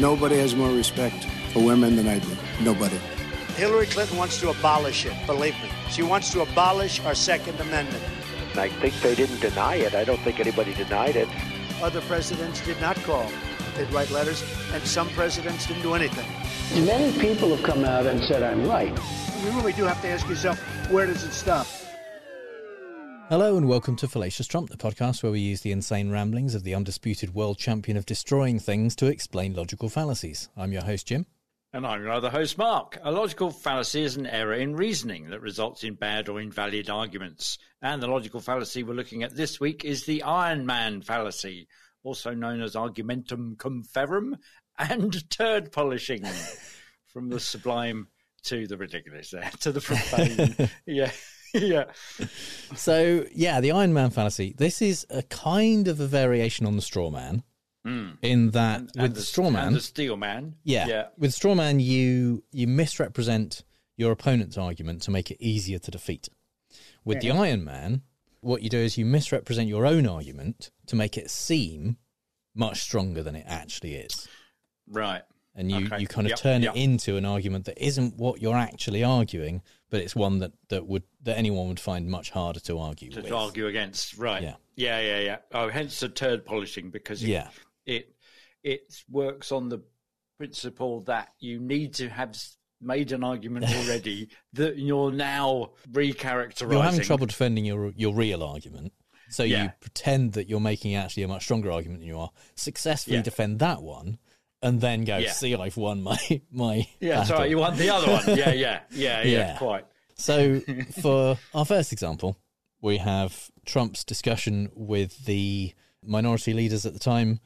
Nobody has more respect for women than I do. Nobody. Hillary Clinton wants to abolish it, believe me. She wants to abolish our Second Amendment. I think they didn't deny it. I don't think anybody denied it. Other presidents did not call. They'd write letters, and some presidents didn't do anything. Many people have come out and said I'm right. You really do have to ask yourself, where does it stop? Hello and welcome to Fallacious Trump, the podcast where we use the insane ramblings of the undisputed world champion of destroying things to explain logical fallacies. I'm your host, Jim. And I'm your other host, Mark. A logical fallacy is an error in reasoning that results in bad or invalid arguments. And the logical fallacy we're looking at this week is the Iron Man fallacy, also known as argumentum cum ferrum and turd polishing. From the sublime to the ridiculous there, to the profane. yeah. yeah. So, yeah, the Iron Man fallacy. This is a kind of a variation on the straw man. Mm. In that, And, with and the straw man, and the steel man. yeah, Yeah. with straw man, you you misrepresent your opponent's argument to make it easier to defeat. With the Iron Man, what you do is you misrepresent your own argument to make it seem much stronger than it actually is. Right. and you, Okay. you kind of Yep, turn yep. it into an argument that isn't what you're actually arguing, but it's one that, that would that anyone would find much harder to argue To with. argue against. Right. Yeah. Yeah, yeah, yeah. Oh, hence the turd polishing because it, Yeah. it it works on the principle that you need to have made an argument already that you're now recharacterizing. You're having trouble defending your your real argument, so you pretend that you're making actually a much stronger argument than you are. Successfully Yeah. defend that one, and then go, Yeah. "See, I've won my my." Yeah, battle." sorry, you won the other one. Yeah, yeah, yeah, yeah, Yeah. quite. So, for our first example, we have Trump's discussion with the minority leaders at the time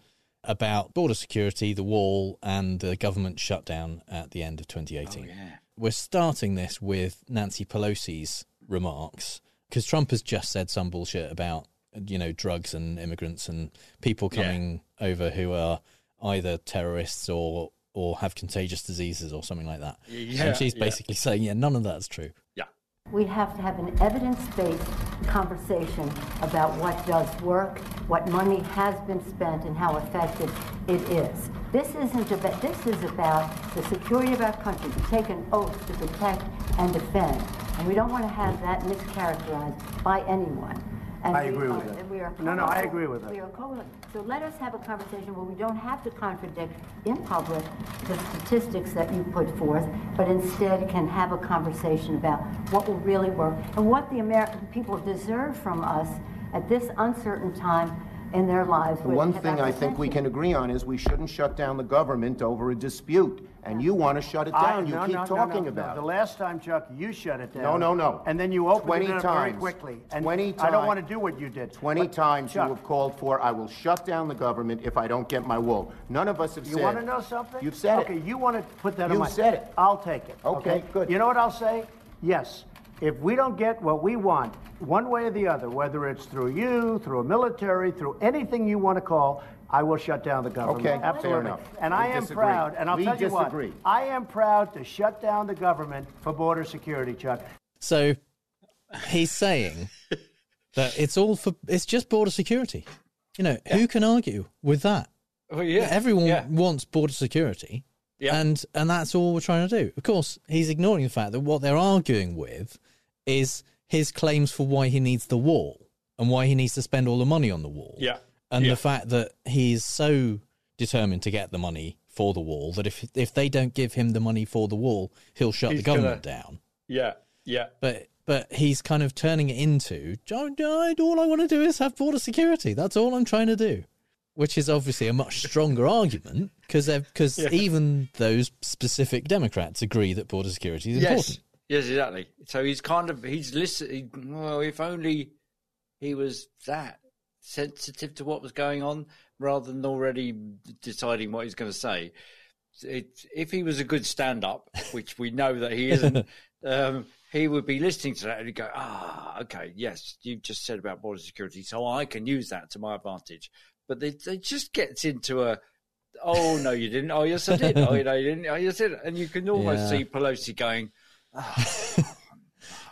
about border security, the wall, and the government shutdown at the end of 2018. Oh, yeah. We're starting this with Nancy Pelosi's remarks because Trump has just said some bullshit about, you know, drugs and immigrants and people Yeah. coming over who are either terrorists or or have contagious diseases or something like that. Yeah, and she's yeah. basically saying, yeah, none of that's true. Yeah. We have to have an evidence-based conversation about what does work, what money has been spent, and how effective it is. This isn't about, this is about the security of our country, to take an oath to protect and defend. And we don't want to have that mischaracterized by anyone. And I we agree with that. we are No, no, I agree with that. We are So let us have a conversation where we don't have to contradict in public the statistics that you put forth, but instead can have a conversation about what will really work and what the American people deserve from us at this uncertain time in their lives. The one thing I think we can agree on is we shouldn't shut down the government over a dispute. And you want to shut it I- down. You no, keep no, no, talking no, about no. The it. last time, Chuck, you shut it down. No, no, no. And then you opened 20 it up very times. quickly. And 20 I don't times. want to do what you did. 20 But, times you Chuck, have called for, I will shut down the government if I don't get my wall. None of us have said. You want to know something? You've said it. okay, you want to put that on You my... said it. I'll take it. Okay, good. You know what I'll say? Yes. If we don't get what we want, one way or the other, whether it's through you, through a military, through anything you want to call, I will shut down the government. Okay, fair Absolutely. enough. And We I am disagree. proud, and I'll We tell you what, disagree. I am proud to shut down the government for border security, Chuck. So he's saying that it's all for it's just border security. You know, who can argue with that? Well, yeah. Everyone Yeah. wants border security. Yeah. And and that's all we're trying to do. Of course, he's ignoring the fact that what they're arguing with is his claims for why he needs the wall and why he needs to spend all the money on the wall. Yeah. And Yeah. the fact that he's so determined to get the money for the wall that if if they don't give him the money for the wall, he'll shut He's the government gonna- down. Yeah. Yeah. But but he's kind of turning it into "Oh, all I want to do is have border security. That's all I'm trying to do, which is obviously a much stronger argument because because Yeah. even those specific Democrats agree that border security is Yes. important. Yes, exactly. So he's kind of he's listening. Well, if only he was that sensitive to what was going on. rather than already deciding what he's going to say. It, if he was a good stand-up, which we know that he isn't, um, he would be listening to that and he'd go, "Ah, okay, yes, you've just said about border security, so I can use that to my advantage." But they, they just gets into a, "Oh no, you didn't. Oh yes, I did. Oh no, you didn't. Oh yes, I did." And you can almost Yeah. see Pelosi going,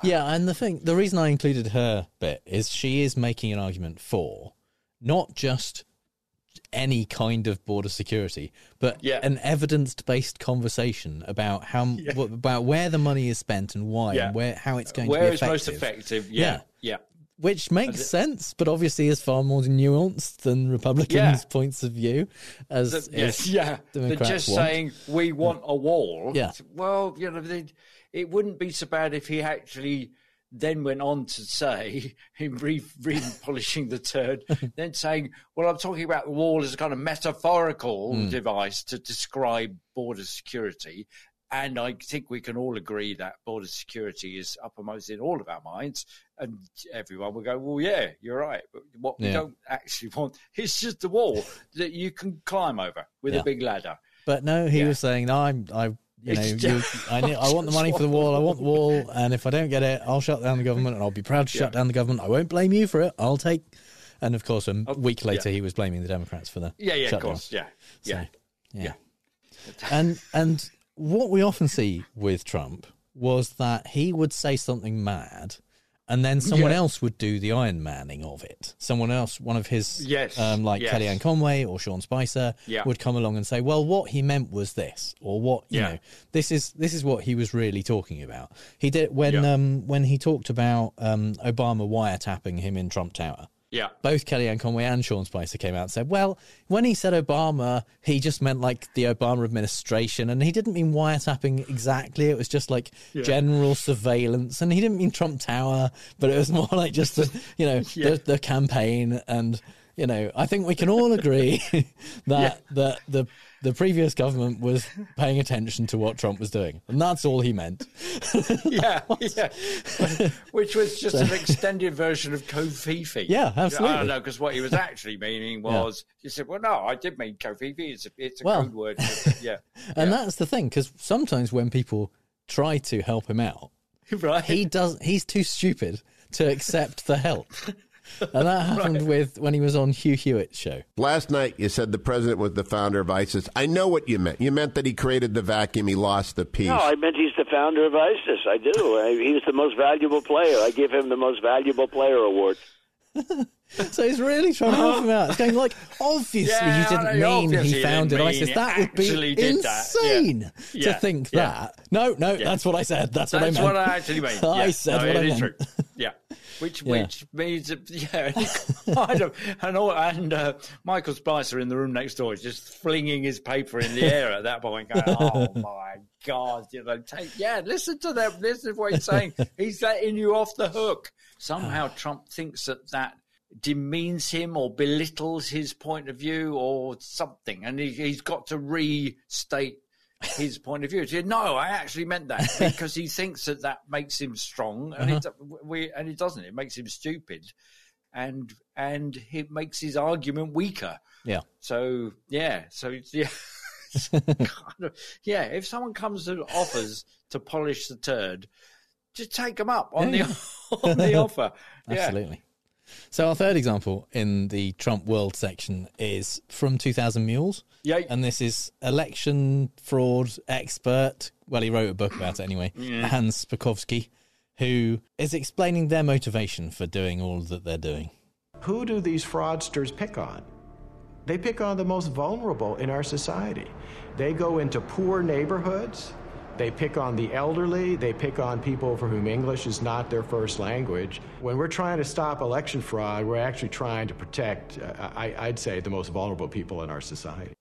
Yeah, and the thing, the reason I included her bit is she is making an argument for not just any kind of border security, but Yeah. an evidence-based conversation about how w- about where the money is spent and why Yeah. and where how it's going "Where to is be most effective. effective?" Yeah, yeah. Which makes sense, but obviously is far more nuanced than Republicans' Yeah. points of view. As The- yes, yeah. They're just want. saying we want a wall. Yeah. Well, you know, they, it wouldn't be so bad if he actually then went on to say, in re, re polishing the turd, then saying, "Well, I'm talking about the wall as a kind of metaphorical Hmm. device to describe border security." And I think we can all agree that border security is uppermost in all of our minds. And everyone will go, well, yeah, you're right. But what we don't actually want is just a wall that you can climb over with Yeah. a big ladder. But no, he Yeah. was saying, "No, I'm, I, you know, you, I, need, I want the money for the wall. I want the wall, and if I don't get it, I'll shut down the government, and I'll be proud to shut down the government. I won't blame you for it. I'll take." And of course, a Oh, week later, yeah. he was blaming the Democrats for the Yeah, yeah, of shutdown. course. Yeah. So, Yeah. yeah. and and what we often see with Trump was that he would say something mad, and then someone Yeah. else would do the Iron Manning of it. Someone else, one of his, Yes, um, like yes. Kellyanne Conway or Sean Spicer, Yeah. would come along and say, "Well, what he meant was this," or "What you Yeah. know, this is this is what he was really talking about." He did when um, when he talked about um, Obama wiretapping him in Trump Tower Yeah. both Kellyanne Conway and Sean Spicer came out and said, well, when he said Obama, he just meant like the Obama administration, and he didn't mean wiretapping exactly. It was just like general surveillance, and he didn't mean Trump Tower, but it was more like just the, you know, Yeah. the, the campaign. And you know, I think we can all agree that that the the previous government was paying attention to what Trump was doing, and that's all he meant. yeah, yeah. Which was just an extended version of covfefe. Yeah, absolutely. I don't know, because what he was actually meaning was, he said, well, no, I did mean covfefe. It's a, it's a Well- code word. yeah. And Yeah. that's the thing, because sometimes when people try to help him out, right. he does he's too stupid to accept the help and that happened with when he was on Hugh Hewitt's show Last night, you said the president was the founder of ISIS. I know what you meant. You meant that he created the vacuum, he lost the peace. No, I meant he's the founder of ISIS. I do. I, he was the most valuable player. I give him the most valuable player award. so he's really trying to help him out it's going like obviously Yeah, you didn't know, mean he founded didn't mean isis that would be that. Yeah. insane to Yeah. think Yeah. that no no that's what i said that's, what i meant. That's what I actually mean. i said no, what it i meant true. Yeah. Which Yeah. which means that, yeah, kind of and all, and uh, Michael Spicer in the room next door is just flinging his paper in the air at that point, going, "Oh my god!" You know, take yeah, listen to them. Listen to what he's saying. He's letting you off the hook. Somehow Trump thinks that that demeans him or belittles his point of view or something, and he, he's got to restate his point of view. Said, no, I actually meant that because he thinks that that makes him strong, and, it, uh-huh. we, and it doesn't. It makes him stupid, and and it makes his argument weaker. yeah So yeah, so yeah, kind of, yeah. If someone comes and offers to polish the turd, just take them up on Yeah. the on the offer. Absolutely. So our third example in the Trump world section is from 2000 Mules. Yeah. And this is election fraud expert. Well, he wrote a book about it anyway. Hans Spakovsky, who is explaining their motivation for doing all that they're doing. Who do these fraudsters pick on? They pick on the most vulnerable in our society. They go into poor neighborhoods. They pick on the elderly. They pick on people for whom English is not their first language. When we're trying to stop election fraud, we're actually trying to protect, uh, I, I'd say, the most vulnerable people in our society.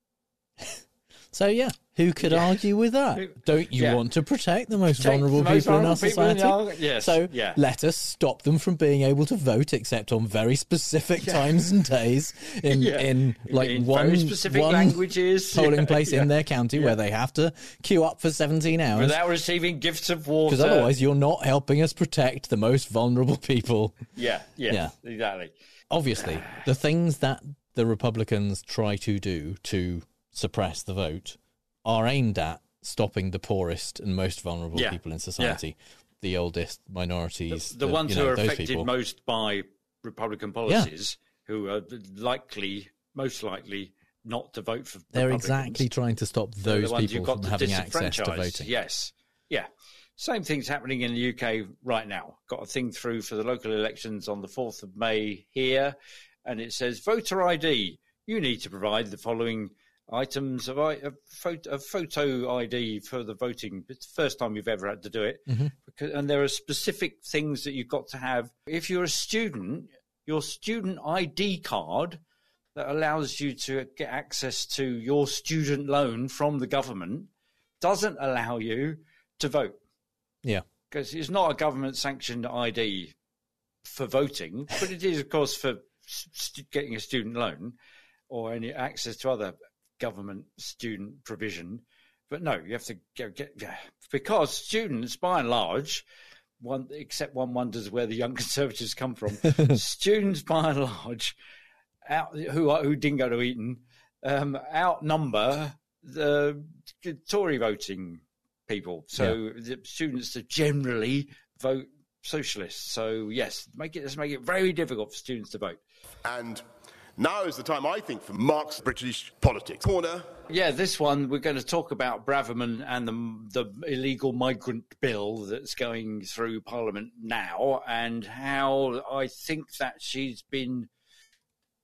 So yeah, who could argue with that? Don't you Yeah. want to protect the most Protect vulnerable the most people in our vulnerable in society? our- yes, So yeah. let us stop them from being able to vote, except on very specific times and days in Yeah. in like In one specific one languages. polling Yeah, place yeah. in their county where they have to queue up for seventeen hours. Without receiving gifts of water. Because otherwise, you're not helping us protect the most vulnerable people. yeah, yeah, Yeah. exactly. Obviously, the things that the Republicans try to do to suppress the vote are aimed at stopping the poorest and most vulnerable Yeah. people in society, the oldest minorities, the, ones you who are affected people. most by Republican policies, who are likely, most likely, not to vote for. They're exactly trying to stop They're the those people from having access to voting. Yes, yeah. Same thing's happening in the UK right now. Got a thing through for the local elections on the fourth of May here, and it says voter ID. You need to provide the following items of, of, photo, of photo ID for the voting. It's the first time you've ever had to do it, Mhm. because, and there are specific things that you've got to have. If you're a student, your student ID card that allows you to get access to your student loan from the government doesn't allow you to vote Yeah. because it's not a government sanctioned ID for voting, but it is, of course, for st- getting a student loan or any access to other government student provision. But no, you have to go get yeah, because students, by and large, one except one wonders where the young conservatives come from. students, by and large, out who are, who didn't go to Eton, um, outnumber the Tory voting people. So the students that generally vote socialist. So yes, make it let's make it very difficult for students to vote. And now is the time, I think, for Mark's British politics corner. Yeah, this one we're going to talk about Braverman and the the illegal migrant bill that's going through Parliament now, and how I think that she's been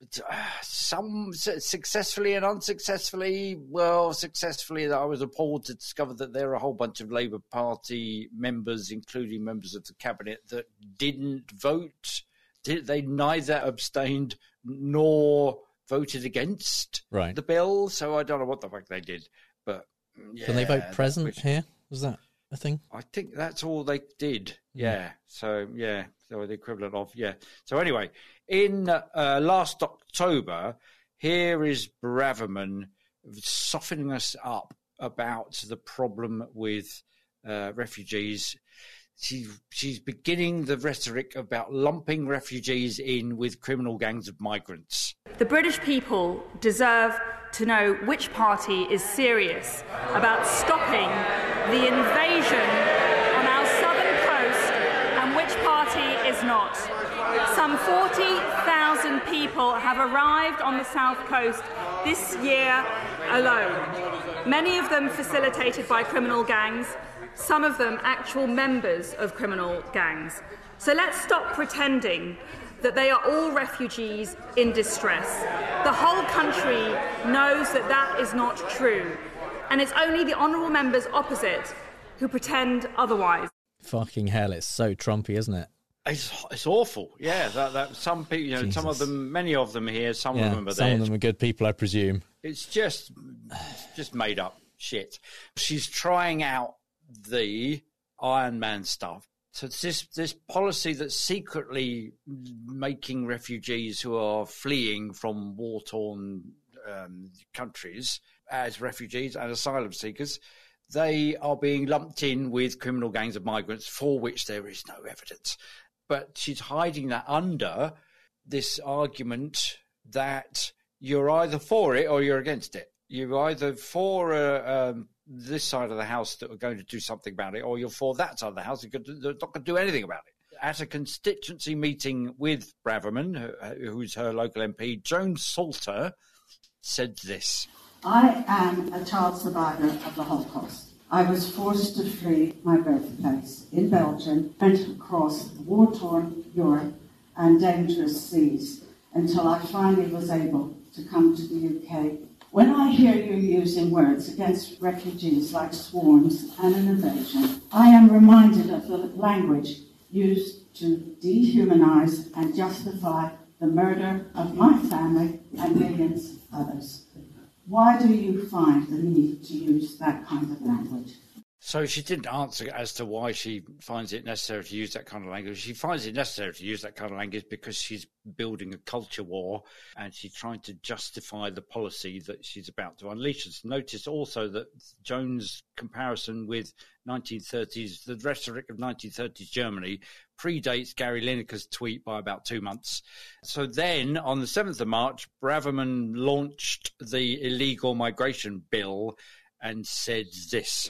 uh, some successfully and unsuccessfully. Well, successfully, that I was appalled to discover that there are a whole bunch of Labour Party members, including members of the cabinet, that didn't vote. Did they neither abstained nor voted against Right. the bill? So I don't know what the fuck they did, but Can they vote present which- here? Was that a thing? I think that's all they did. Hmm. Yeah. So yeah, so the equivalent of yeah. So anyway, in uh, last October, here is Braverman softening us up about the problem with uh, refugees. She, she's beginning the rhetoric about lumping refugees in with criminal gangs of migrants. The British people deserve to know which party is serious about stopping the invasion on our southern coast and which party is not. Some 40,000 people have arrived on the south coast this year alone, many of them facilitated by criminal gangs, some of them actual members of criminal gangs. So let's stop pretending that they are all refugees in distress. The whole country knows that that is not true. And it's only the honourable members opposite who pretend otherwise. Fucking hell, it's so Trumpy, isn't it? It's, it's awful. Yeah, that, that some people, you know, some of them, many of them here, some yeah, of them are there. some of them are good people, I presume. It's just, it's just made up shit. She's trying out the Iron Man stuff. So this this policy that's secretly making refugees who are fleeing from war torn um, countries as refugees and asylum seekers. They are being lumped in with criminal gangs of migrants for which there is no evidence. But she's hiding that under this argument that you're either for it or you're against it. You're either for uh, um, this side of the house that are going to do something about it, or you're for that side of the house that are not going to do anything about it. At a constituency meeting with Braverman, who's her local MP, Joan Salter said this. I am a child survivor of the Holocaust. I was forced to flee my birthplace in Belgium and across war torn Europe and dangerous seas until I finally was able to come to the UK. When I hear you using words against refugees like swarms and an invasion, I am reminded of the language used to dehumanize and justify the murder of my family and millions of others. Why do you find the need to use that kind of language? So she didn't answer as to why she finds it necessary to use that kind of language. She finds it necessary to use that kind of language because she's building a culture war and she's trying to justify the policy that she's about to unleash. Notice also that Jones' comparison with 1930s, the rhetoric of 1930s Germany, predates Gary Lineker's tweet by about two months. So then, on the 7th of March, Braverman launched the illegal migration bill and said this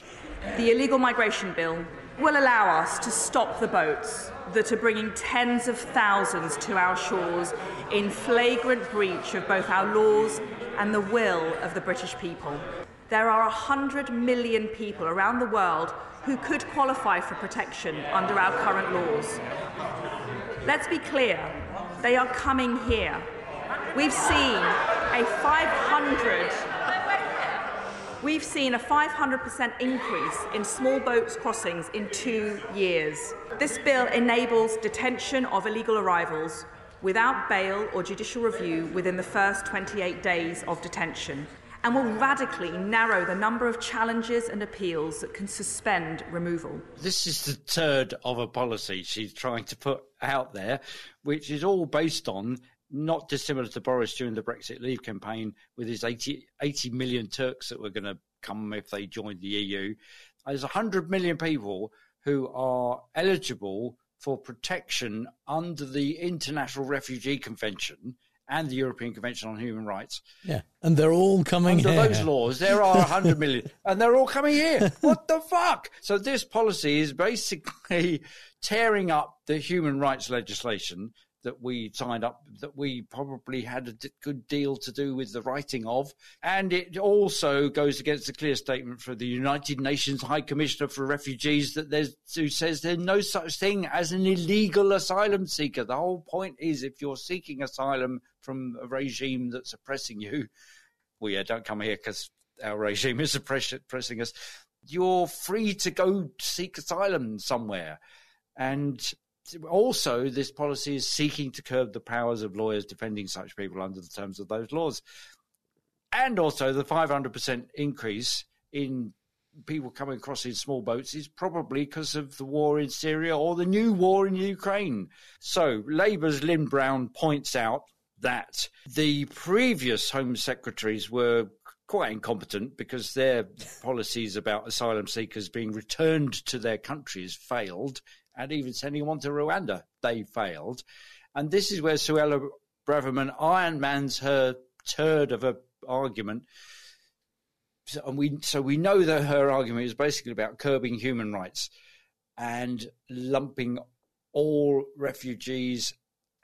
The illegal migration bill will allow us to stop the boats that are bringing tens of thousands to our shores in flagrant breach of both our laws and the will of the British people. There are 100 million people around the world who could qualify for protection under our current laws. Let's be clear, they are coming here. We've seen a 500 We've seen a 500% increase in small boats crossings in two years. This bill enables detention of illegal arrivals without bail or judicial review within the first 28 days of detention and will radically narrow the number of challenges and appeals that can suspend removal. This is the third of a policy she's trying to put out there, which is all based on not dissimilar to Boris during the Brexit Leave campaign with his 80, 80 million Turks that were going to come if they joined the EU. There's 100 million people who are eligible for protection under the International Refugee Convention and the European Convention on Human Rights. Yeah, and they're all coming Under here. those laws, there are 100 million, and they're all coming here. What the fuck? So this policy is basically tearing up the human rights legislation that we signed up, that we probably had a d- good deal to do with the writing of. And it also goes against the clear statement for the United Nations High Commissioner for Refugees that there's, who says there's no such thing as an illegal asylum seeker. The whole point is if you're seeking asylum from a regime that's oppressing you, well, yeah, don't come here because our regime is oppressing us. You're free to go seek asylum somewhere. And also, this policy is seeking to curb the powers of lawyers defending such people under the terms of those laws. And also, the 500% increase in people coming across in small boats is probably because of the war in Syria or the new war in Ukraine. So, Labour's Lyn Brown points out that the previous Home Secretaries were quite incompetent because their policies about asylum seekers being returned to their countries failed, and even sending one to Rwanda, they failed. And this is where Suella Braverman ironmans her turd of a argument. So, and we so we know that her argument is basically about curbing human rights and lumping all refugees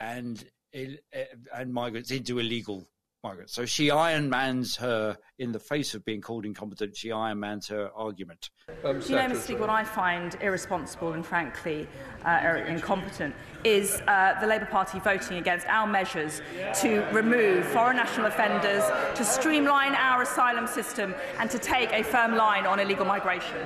and and migrants into illegal migrants. So she ironmans her in the face of being called incompetent. She ironmans her argument. Um, Do you know, Mr. Speaker, what I find irresponsible and frankly uh, incompetent is uh, the Labour Party voting against our measures to remove foreign national offenders, to streamline our asylum system, and to take a firm line on illegal migration.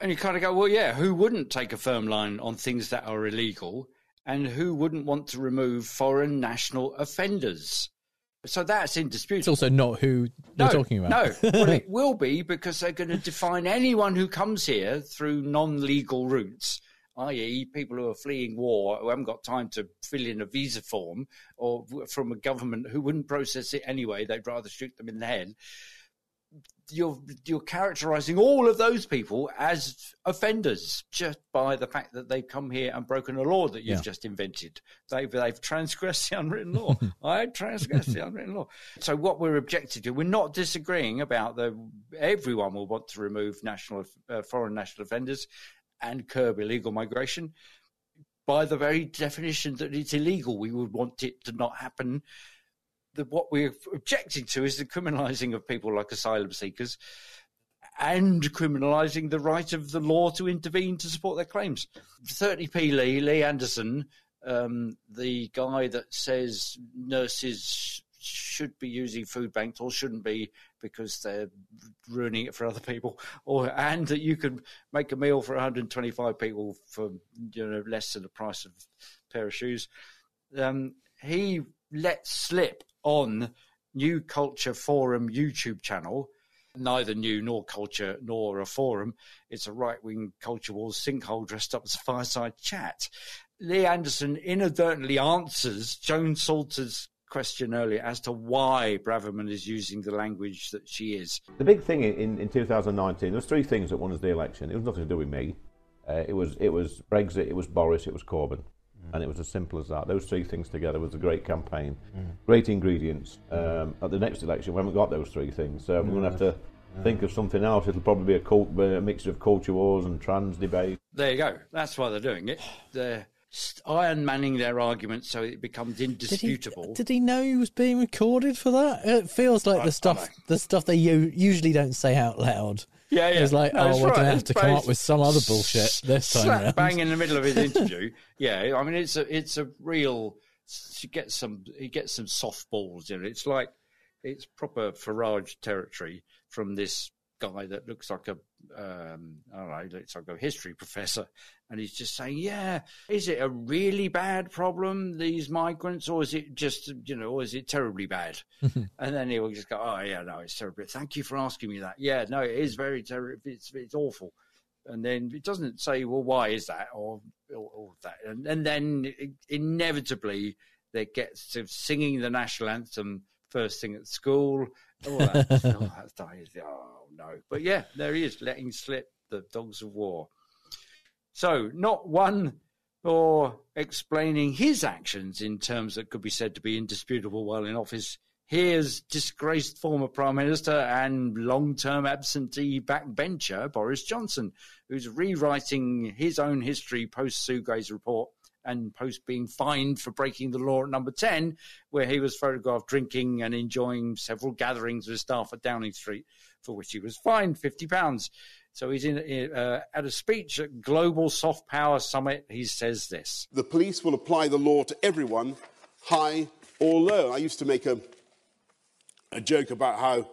And you kind of go, well, yeah, who wouldn't take a firm line on things that are illegal? And who wouldn't want to remove foreign national offenders? So that's indisputable. It's also not who no, we're talking about. no, well, it will be because they're going to define anyone who comes here through non-legal routes, i.e., people who are fleeing war, who haven't got time to fill in a visa form, or from a government who wouldn't process it anyway. They'd rather shoot them in the head. You're you're characterising all of those people as offenders just by the fact that they've come here and broken a law that you've Yeah. just invented. They've they've transgressed the unwritten law. I transgressed the unwritten law. So what we're objecting to, we're not disagreeing about the. Everyone will want to remove national uh, foreign national offenders and curb illegal migration. By the very definition that it's illegal, we would want it to not happen the, what we're objecting to is the criminalising of people like asylum seekers and criminalising the right of the law to intervene to support their claims. 30p Lee, Lee Anderson, um, the guy that says nurses should be using food banks or shouldn't be because they're ruining it for other people, or and that you can make a meal for 125 people for you know less than the price of a pair of shoes. Um, he let slip on New Culture Forum YouTube channel neither new nor culture nor a forum. It's a right wing culture wars sinkhole dressed up as a fireside chat. Lee Anderson inadvertently answers Joan Salter's question earlier as to why Braverman is using the language that she is. The big thing in, in 2019, there was three things that won us the election. It was nothing to do with me. Uh, it was it was Brexit, it was Boris, it was Corbyn. Mm. And it was as simple as that. Those three things together was a great campaign. Mm. Great ingredients. Um, at the next election, we haven't got those three things. So we're going to have to think of something else. It'll probably be a, cult, a mixture of culture wars and trans debate. There you go. That's why they're doing it. They're iron manning their argument so it becomes indisputable. Did he, did he know he was being recorded for that? It feels like I- the stuff the stuff they u- usually don't say out loud. Yeah, yeah. It's like, No, oh, we're right. going to have to come up with some other bullshit this time slap round. bang in the middle of his interview. yeah, I mean it's a it's a real. She gets some. He gets some softballs in it. It's like it's proper Farage territory from this guy that looks like a um, I don't know, like a history professor, and he's just saying, "Yeah, is it a really bad problem these migrants, or is it just you know, or is it terribly bad?" and then he will just go, "Oh yeah, no, it's terrible. Thank you for asking me that. Yeah, no, it is very terrible. It's it's awful." And then it doesn't say, "Well, why is that?" or or, or that, and, and then inevitably they get to singing the national anthem first thing at school. All that. oh, that's. Oh no! But yeah, there he is, letting slip the dogs of war. So, not one for explaining his actions in terms that could be said to be indisputable while in office. Here's disgraced former Prime Minister and long term absentee backbencher Boris Johnson, who's rewriting his own history post Sue Gray's report and post being fined for breaking the law at number 10, where he was photographed drinking and enjoying several gatherings with staff at Downing Street, for which he was fined £50. So he's in uh, at a speech at Global Soft Power Summit. He says this. The police will apply the law to everyone, high or low. I used to make a, a joke about how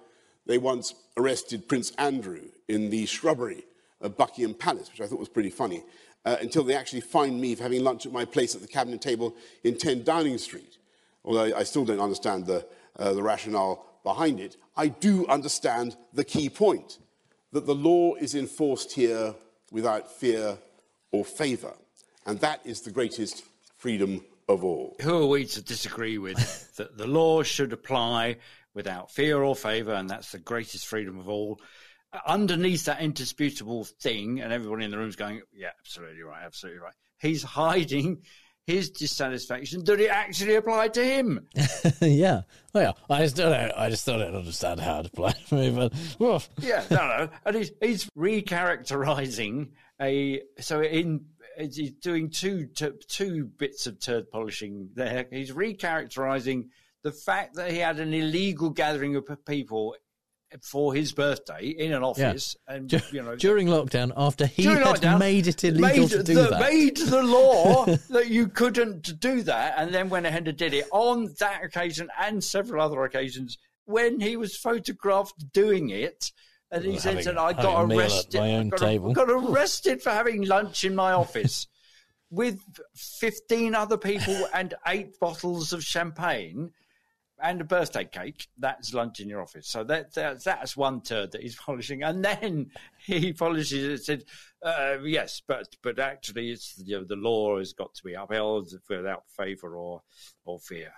they once arrested Prince Andrew in the shrubbery of Buckingham Palace, which I thought was pretty funny, uh, until they actually fined me for having lunch at my place at the cabinet table in 10 Downing Street. Although I, still don't understand the, uh, the rationale behind it, I do understand the key point that the law is enforced here without fear or favour. And that is the greatest freedom of all. Who are we to disagree with that the law should apply without fear or favour, and that's the greatest freedom of all? Underneath that indisputable thing, and everyone in the room's going, "Yeah, absolutely right, absolutely right." He's hiding his dissatisfaction that it actually applied to him. yeah. Well, yeah. I just don't know. I just still don't understand how it applies for me, but well. yeah, no, no, and he's he's recharacterizing a so in he's doing two two bits of turd polishing there. He's recharacterizing the fact that he had an illegal gathering of people for his birthday in an office, and you know during lockdown, after he had lockdown, made it illegal made to do the, that. Made the law that you couldn't do that, and then went ahead and did it on that occasion and several other occasions when he was photographed doing it. And he said, that I got a meal at arrested. my own got, table." got arrested for having lunch in my office with 15 other people and eight bottles of champagne and a birthday cake. That's lunch in your office. So that, that that's one turd that he's polishing, and then he polishes it. and Said, uh, "Yes, but but actually, it's you know, the law has got to be upheld without favour or or fear."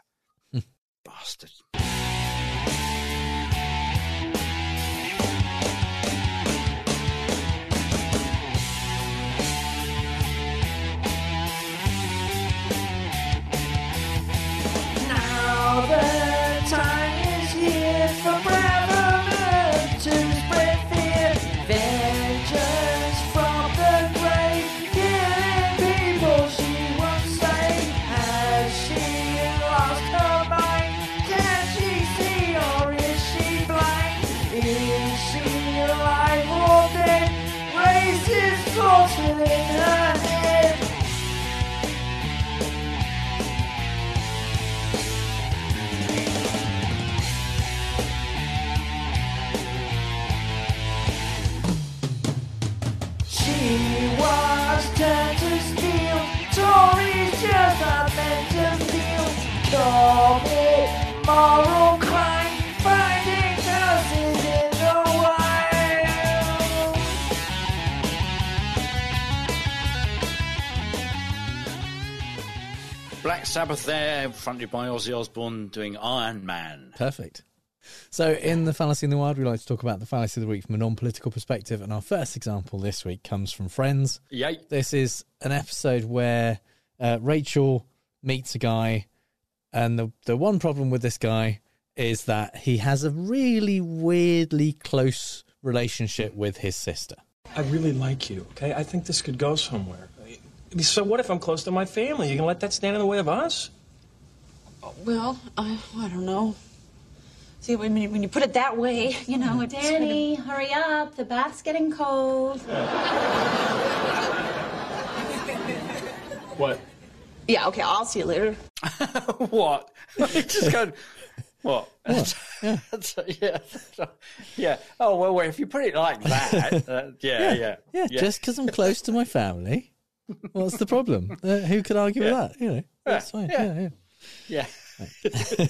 Bastard. tomorrow climb, finding houses in the wild. Black Sabbath there, fronted by Ozzy Osbourne doing Iron Man. Perfect. So, in the fallacy in the wild, we like to talk about the fallacy of the week from a non political perspective. And our first example this week comes from Friends. Yay. This is an episode where uh, Rachel meets a guy and the the one problem with this guy is that he has a really weirdly close relationship with his sister. I really like you, okay? I think this could go somewhere. So what if I'm close to my family? You gonna let that stand in the way of us? Well, I, I don't know. See, when, when you put it that way, you know, it's Danny, hurry up. The bath's getting cold. What? Yeah, okay, I'll see you later. what? Just go. What? What? Yeah. yeah. yeah. Oh well, well, if you put it like that, uh, yeah, yeah, Yeah, just because I'm close to my family, what's the problem? Uh, who could argue Yeah. with that? You know, that's fine. yeah. Yeah, yeah.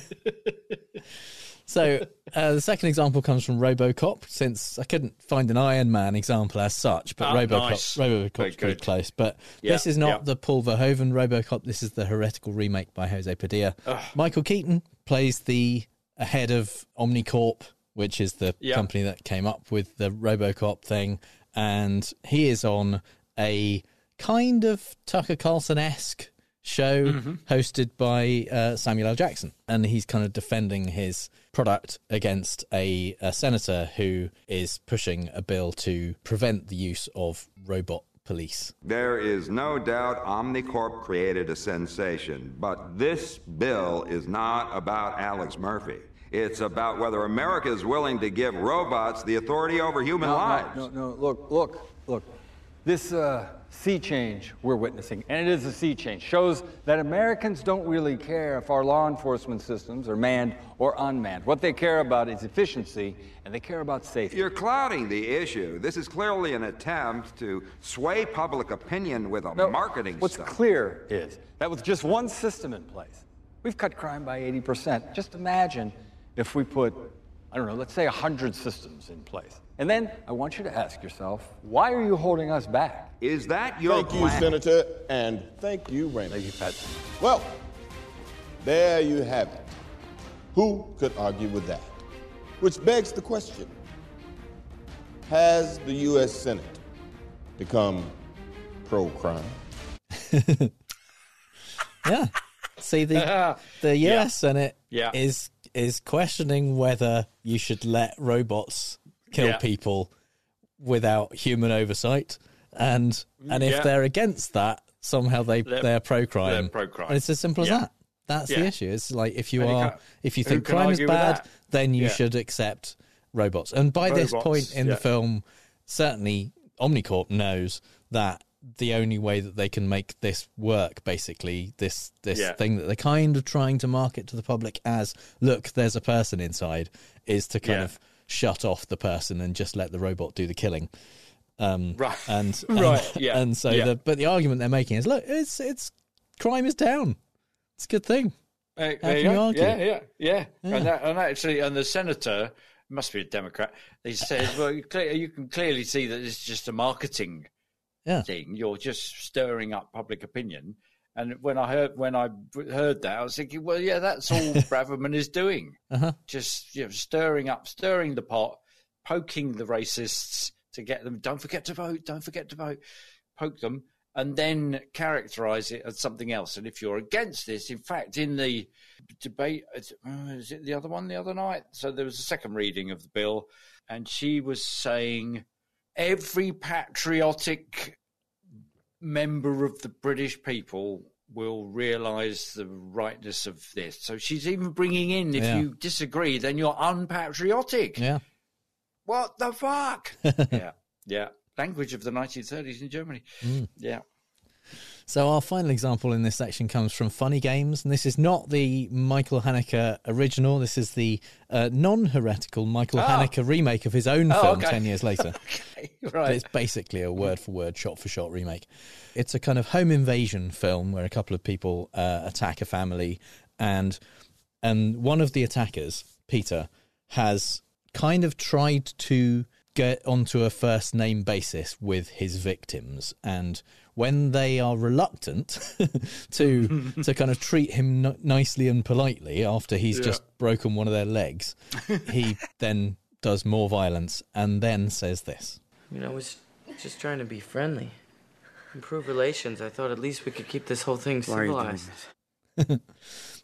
So uh, the second example comes from RoboCop. Since I couldn't find an Iron Man example as such, but Ah, RoboCop, nice. RoboCop's pretty close. But Yeah, this is not yeah. the Paul Verhoeven RoboCop. This is the heretical remake by Jose Padilha. Ugh. Michael Keaton plays the head of Omnicorp, which is the Yeah. company that came up with the RoboCop thing, and he is on a kind of Tucker Carlson esque show Mhm. hosted by uh, Samuel L. Jackson, and he's kind of defending his product against a, a senator who is pushing a bill to prevent the use of robot police. There is no doubt Omnicorp created a sensation, but this bill is not about Alex Murphy. It's about whether America is willing to give robots the authority over human no, lives. No, no, no, look, look, look. This uh, sea change we're witnessing, and it is a sea change, shows that Americans don't really care if our law enforcement systems are manned or unmanned. What they care about is efficiency, and they care about safety. You're clouding the issue. This is clearly an attempt to sway public opinion with a No, marketing What's clear is that with just one system in place, we've cut crime by 80%. Just imagine if we put, I don't know, let's say 100 systems in place. And then I want you to ask yourself, why are you holding us back? Is that your Thank you. Senator, and thank you, Raymond. Thank you, Patsy. Well, there you have it. Who could argue with that? Which begs the question Has the U.S. Senate become pro crime? Yeah. See the the US Senate Yeah. is is questioning whether you should let robots kill Yeah. people without human oversight, and mm, and if Yeah. they're against that, somehow they They're- they're pro crime. they're pro-crime. And it's as simple as Yeah. that. That's the issue. It's like if you And are can't- if you think crime is bad, then you should accept robots. And by this point in the film, certainly Omnicorp knows that the only way that they can make this work, basically, this this Yeah. thing that they're kind of trying to market to the public as, look, there's a person inside, is to kind Yeah. of shut off the person and just let the robot do the killing. Um, Right. And, and Right, yeah, And so, yeah. the, but the argument they're making is, look, it's it's crime is down. It's a good thing. Hey, How can you go. argue? Yeah, yeah, yeah. Yeah. And, that, and actually, and the senator must be a Democrat. He says, "Well, you, clear, you can clearly see that it's just a marketing Yeah. thing. You're just stirring up public opinion." And when I heard when I heard that, I was thinking, "Well, yeah, that's all Braverman is doing. Uh-huh. Just you know, stirring up, stirring the pot, poking the racists to get them. Don't forget to vote. Don't forget to vote. Poke them." And then characterize it as something else. And if you're against this, in fact, in the debate, uh, is it the other one the other night? So there was a second reading of the bill, and she was saying every patriotic member of the British people will realise the rightness of this. So she's even bringing in, if Yeah. you disagree, then you're unpatriotic. Yeah. What the fuck? yeah, yeah. Language of the 1930s in Germany. Mm. Yeah. So our final example in this section comes from Funny Games, and this is not the Michael Haneke original. This is the uh, non-heretical Michael Oh. Haneke remake of his own Oh, film okay. ten years later. okay, But right. it's basically a word-for-word, shot-for-shot remake. It's a kind of home invasion film where a couple of people uh, attack a family, and and one of the attackers, Peter, has kind of tried to get onto a first name basis with his victims, and when they are reluctant to to kind of treat him n- nicely and politely after he's Yeah. just broken one of their legs, he then does more violence and then says this. I mean, I was just trying to be friendly. Improve relations. I thought at least we could keep this whole thing Why are you doing civilized.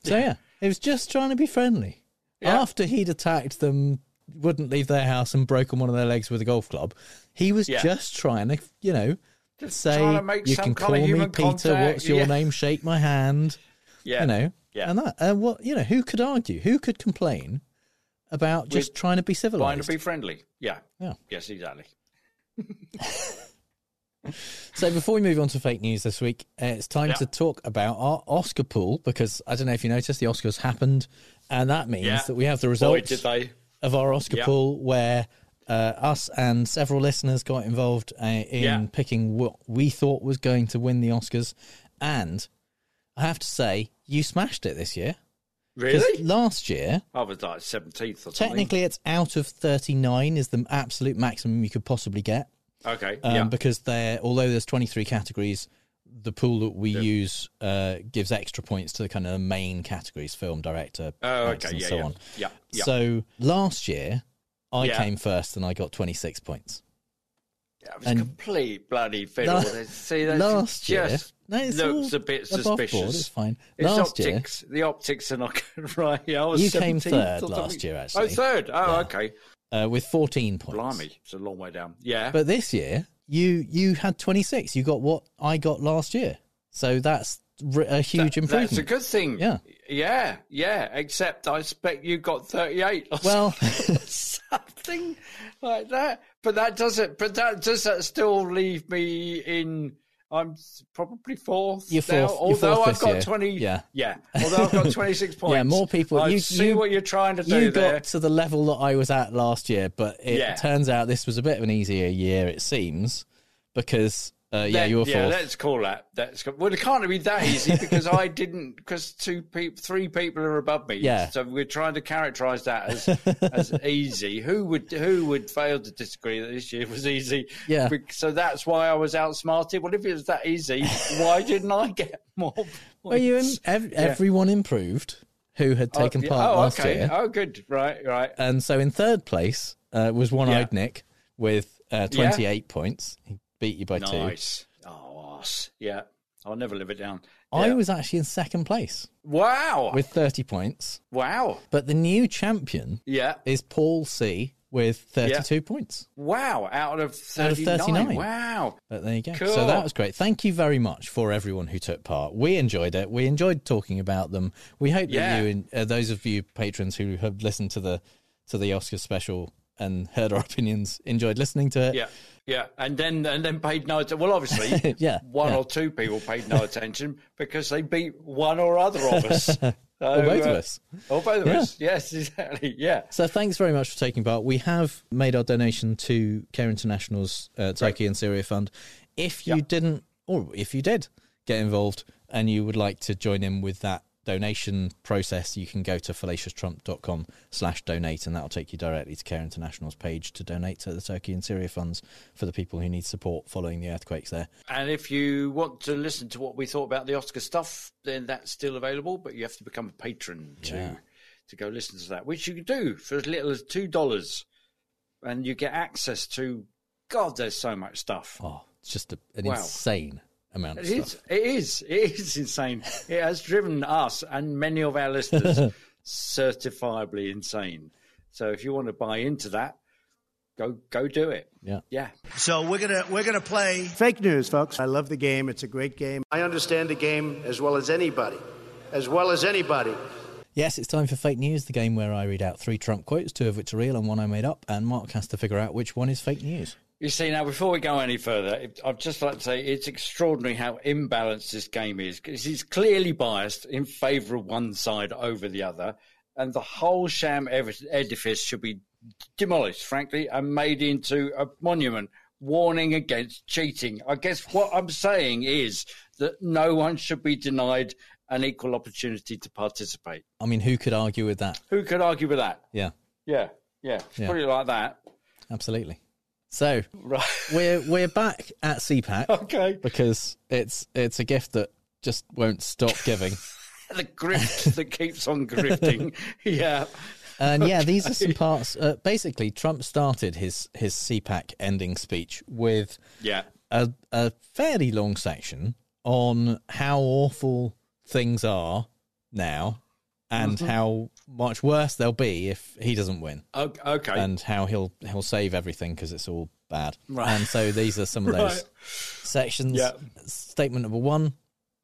So yeah, he was just trying to be friendly. After he'd attacked them, wouldn't leave their house and broken one of their legs with a golf club, he was Yeah. just trying to, you know, Just say you can call me Peter. contact, What's your yeah. name? Shake my hand. Yeah, you know, yeah. and that. And what you know, who could argue? Who could complain about just trying to be Trying civilized? to be friendly. Yeah. Yeah. Yes, exactly. So before we move on to fake news this week, uh, it's time Yeah. to talk about our Oscar pool because I don't know if you noticed the Oscars happened, and that means Yeah. that we have the Boy, results did they. Of our Oscar Yeah. pool where uh, us and several listeners got involved uh, in Yeah. picking what we thought was going to win the Oscars, and I have to say you smashed it this year. Really? Last year, I was like 17th or something. technically, it's out of thirty-nine is the absolute maximum you could possibly get. Okay. um, yeah. because there, although there's 23 categories, the pool that we use uh, gives extra points to the kind of main categories: film, director, Oh, okay. and Yeah, so yeah. on. Yeah. yeah. So last year, I Yeah. came first and I got 26 points. Yeah, it was and- complete bloody fiddle. La- See, that's last year- just No, it's looks a bit board, suspicious. it's fine. It's Last year- optics. The optics are not good, right. Yeah, I was You came third last year, Oh, third. Oh, Yeah. okay. Uh, with 14 points. Blimey, it's a long way down. Yeah. But this year, you you had 26. You got what I got last year. So that's a huge That- improvement. That's a good thing. Yeah. Yeah, yeah. Except I expect you got 38 or Well- something like that. But that doesn't, but that does that still leave me in. I'm probably fourth. You're now, fourth- you're although fourth I've got year. 20. Yeah. Yeah. Although I've got 26 points. Yeah, more people. I you see you- what you're trying to do You there. got to the level that I was at last year, but it Yeah. turns out this was a bit of an easier year. It seems because uh, yeah, you were Yeah, let's call that. That's well, it can't be that easy because I didn't because two people, three people are above me. Yeah. So we're trying to characterise that as as easy. Who would who would fail to disagree that this year was easy? Yeah. So that's why I was outsmarted. Well, if it was that easy, why didn't I get more? Points? Well, you ev- Yeah. everyone improved who had Oh, taken yeah. part oh, last okay. year, Oh, good. Right, right. and so in third place uh, was One Eyed Nick with uh, Yeah. 28 points. He beat you by two. Nice. Oh, ass. yeah. I'll never live it down. I Yeah. was actually in second place Wow. with 30 points, wow. but the new champion Yeah. is Paul C with 32 points. Wow. Out of Out of 39. 39. Wow. But there you go. Cool. So that was great. Thank you very much for everyone who took part. We enjoyed it. We enjoyed talking about them. We hope Yeah. that you, uh, those of you patrons who have listened to the to the Oscar special and heard our opinions, enjoyed listening to it. Yeah, yeah, and then and then paid no attention. Well, obviously, Yeah, one yeah. or two people paid no attention because they beat one or other of us, So, Or both of uh, us. or both of Yeah. us. Yes, exactly. Yeah, So thanks very much for taking part. We have made our donation to Care International's uh, Turkey and Syria Fund. If you didn't, or if you did get involved and you would like to join in with that donation process, you can go to fallacioustrump.com slash donate and that'll take you directly to Care International's page to donate to the Turkey and Syria funds for the people who need support following the earthquakes there. and if you want to listen to what we thought about the Oscar stuff, then that's still available, but you have to become a patron to Yeah. to go listen to that, which you can do for as little as two dollars, and you get access to. God, there's so much stuff. Oh, it's just a, an Wow. insane amount of It stuff. is. It is. It is insane. it has driven us and many of our listeners certifiably insane. So if you want to buy into that, go go do it. Yeah. Yeah. So we're gonna we're gonna play fake news, folks. I love the game. It's a great game. I understand the game as well as anybody, as well as anybody. Yes, it's time for fake news, the game where I read out three Trump quotes, two of which are real and one I made up, and Mark has to figure out which one is fake news. You see, now before we go any further, I'd just like to say it's extraordinary how imbalanced this game is because it's clearly biased in favour of one side over the other, and the whole sham edifice should be demolished, frankly, and made into a monument warning against cheating. I guess what I'm saying is that no one should be denied an equal opportunity to participate. I mean, who could argue with that? Who could argue with that? Yeah, Yeah, yeah. Yeah. Put it like that. absolutely. So right. we're we're back at CPAC. Okay. Because it's it's a gift that just won't stop giving. the grift that keeps on grifting. yeah. And yeah, these are some parts. Uh, basically, Trump started his his CPAC ending speech with Yeah. a, a fairly long section on how awful things are now and Mhm. how much worse they'll be if he doesn't win. Okay. And how he'll he'll save everything because it's all bad. Right. And so these are some of those Right. sections. Yeah. Statement number one.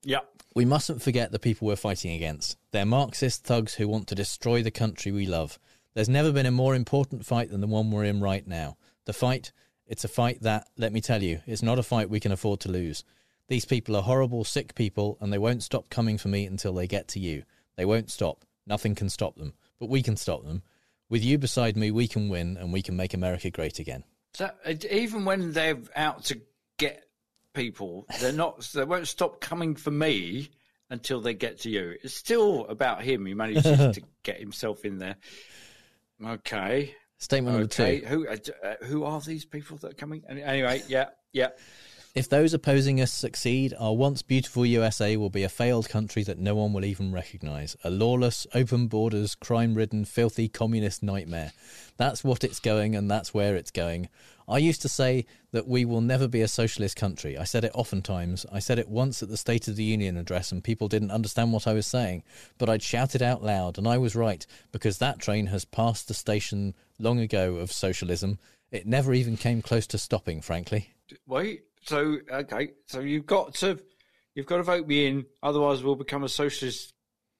Yeah. We mustn't forget the people we're fighting against. They're Marxist thugs who want to destroy the country we love. There's never been a more important fight than the one we're in right now. The fight, it's a fight that, let me tell you, is not a fight we can afford to lose. These people are horrible, sick people, and they won't stop coming for me until they get to you. They won't stop. Nothing can stop them. But we can stop them. With you beside me, we can win and we can make America great again. So uh, even when they're out to get people, they're not. They won't stop coming for me until they get to you. It's still about him. He manages to get himself in there. Okay. Statement number two. Who uh, uh, who are these people that are coming? Anyway, yeah, yeah. If those opposing us succeed, our once beautiful USA will be a failed country that no one will even recognise. A lawless, open borders, crime ridden, filthy communist nightmare. That's what it's going, and that's where it's going. I used to say that we will never be a socialist country. I said it oftentimes. I said it once at the State of the Union address, and people didn't understand what I was saying. But I'd shout it out loud, and I was right, because that train has passed the station long ago of socialism. It never even came close to stopping, frankly. Wait. So okay. So you've got to you've got to vote me in. Otherwise, we'll become a socialist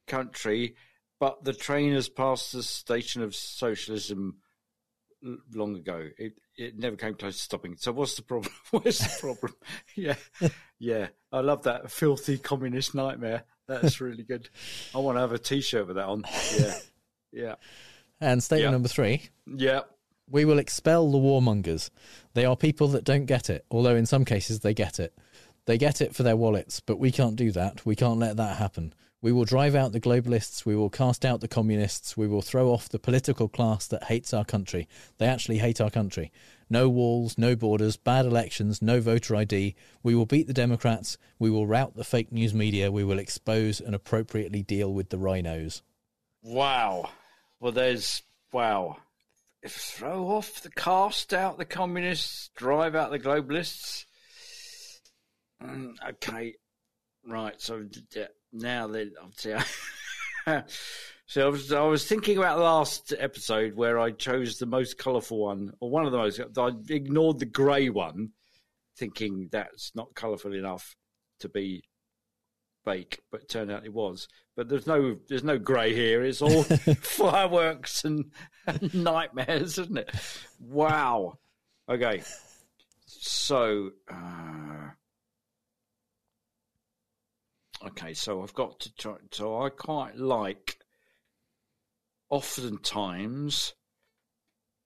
country. But the train has passed the station of socialism long ago. It it never came close to stopping. So what's the problem? What's the problem? yeah, yeah. I love that filthy communist nightmare. That's really good. I want to have a T-shirt with that on. Yeah, yeah, And statement Yeah. number three. yeah. We will expel the warmongers. They are people that don't get it, although in some cases they get it. They get it for their wallets, but we can't do that. We can't let that happen. We will drive out the globalists. We will cast out the communists. We will throw off the political class that hates our country. They actually hate our country. No walls, no borders, bad elections, no voter ID. We will beat the Democrats. We will rout the fake news media. We will expose and appropriately deal with the RINOs. Wow. Well, there's wow. Throw off the cast out the communists, drive out the globalists. Mm, okay, right. So now then, tell you. so I was I was thinking about last episode where I chose the most colourful one, or one of the most. I ignored the grey one, thinking that's not colourful enough to be fake, but it turned out it was. But there's no there's no grey here. It's all fireworks and, and nightmares, isn't it? Wow. Okay. So uh, okay, so I've got to try. So I quite like. Oftentimes,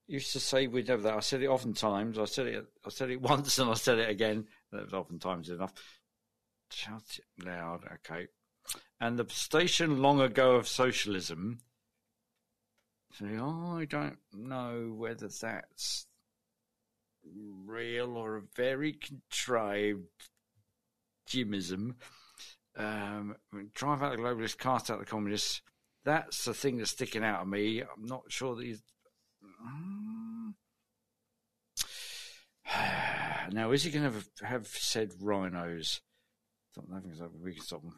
used to say we'd have that. I said it oftentimes. I said it. I said it once, and I said it again. That was oftentimes enough. Shout it loud, okay. And the station long ago of socialism. See, I don't know whether that's real or a very contrived Jimism. Um, drive out the globalists, cast out the communists. That's the thing that's sticking out of me. I'm not sure that he's. now, is he going to have, have said RINOs? So we can stop them.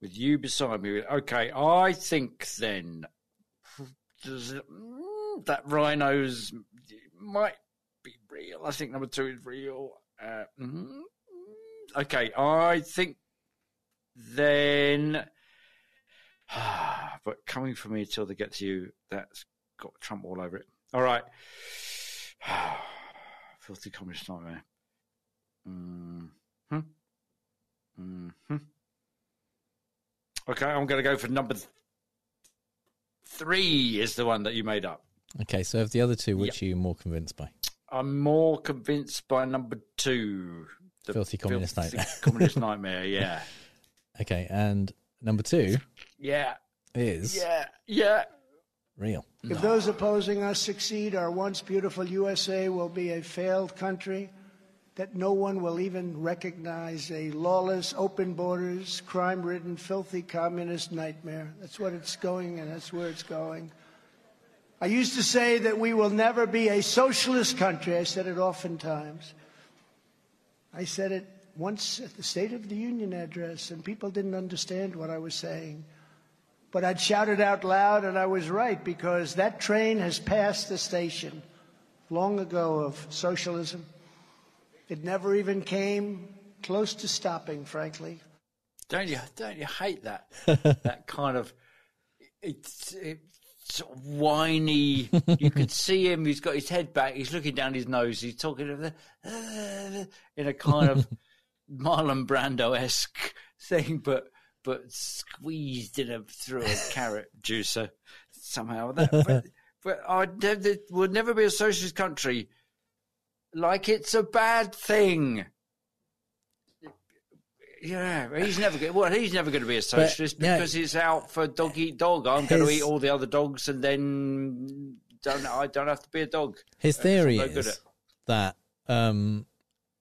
With you beside me. Okay, I think then mm, that RINOs might be real. I think number two is real. Uh, mm, okay, I think then. but coming for me till they get to you, that's got Trump all over it. All right. Filthy communist nightmare. Mm-hmm. Mm-hmm. Okay, I'm going to go for number th- three. Is the one that you made up. Okay, so of the other two, which are you more convinced by? I'm more convinced by number two. The Filthy communist filthy nightmare. communist nightmare. Yeah. Okay, and number two Yeah. is Yeah. Yeah. real. If those opposing us succeed, our once beautiful USA will be a failed country that no one will even recognize a lawless, open borders, crime ridden, filthy communist nightmare. That's what it's going, and that's where it's going. I used to say that we will never be a socialist country. I said it oftentimes. I said it once at the State of the Union address, and people didn't understand what I was saying. But I'd shout it out loud, and I was right because that train has passed the station long ago of socialism. It never even came close to stopping, frankly. Don't you? Don't you hate that? that kind of it's, it's sort of whiny. you can see him. He's got his head back. He's looking down his nose. He's talking of the, uh, in a kind of Marlon Brando esque thing, but but squeezed in a through a carrot juicer somehow. That, but but I there would never be a socialist country like it's a bad thing. Yeah, he's never going. Well, he's never going to be a socialist yeah. because he's out for dog eat dog. I'm going to eat all the other dogs, and then don't I don't have to be a dog. His That's what I'm theory is that um,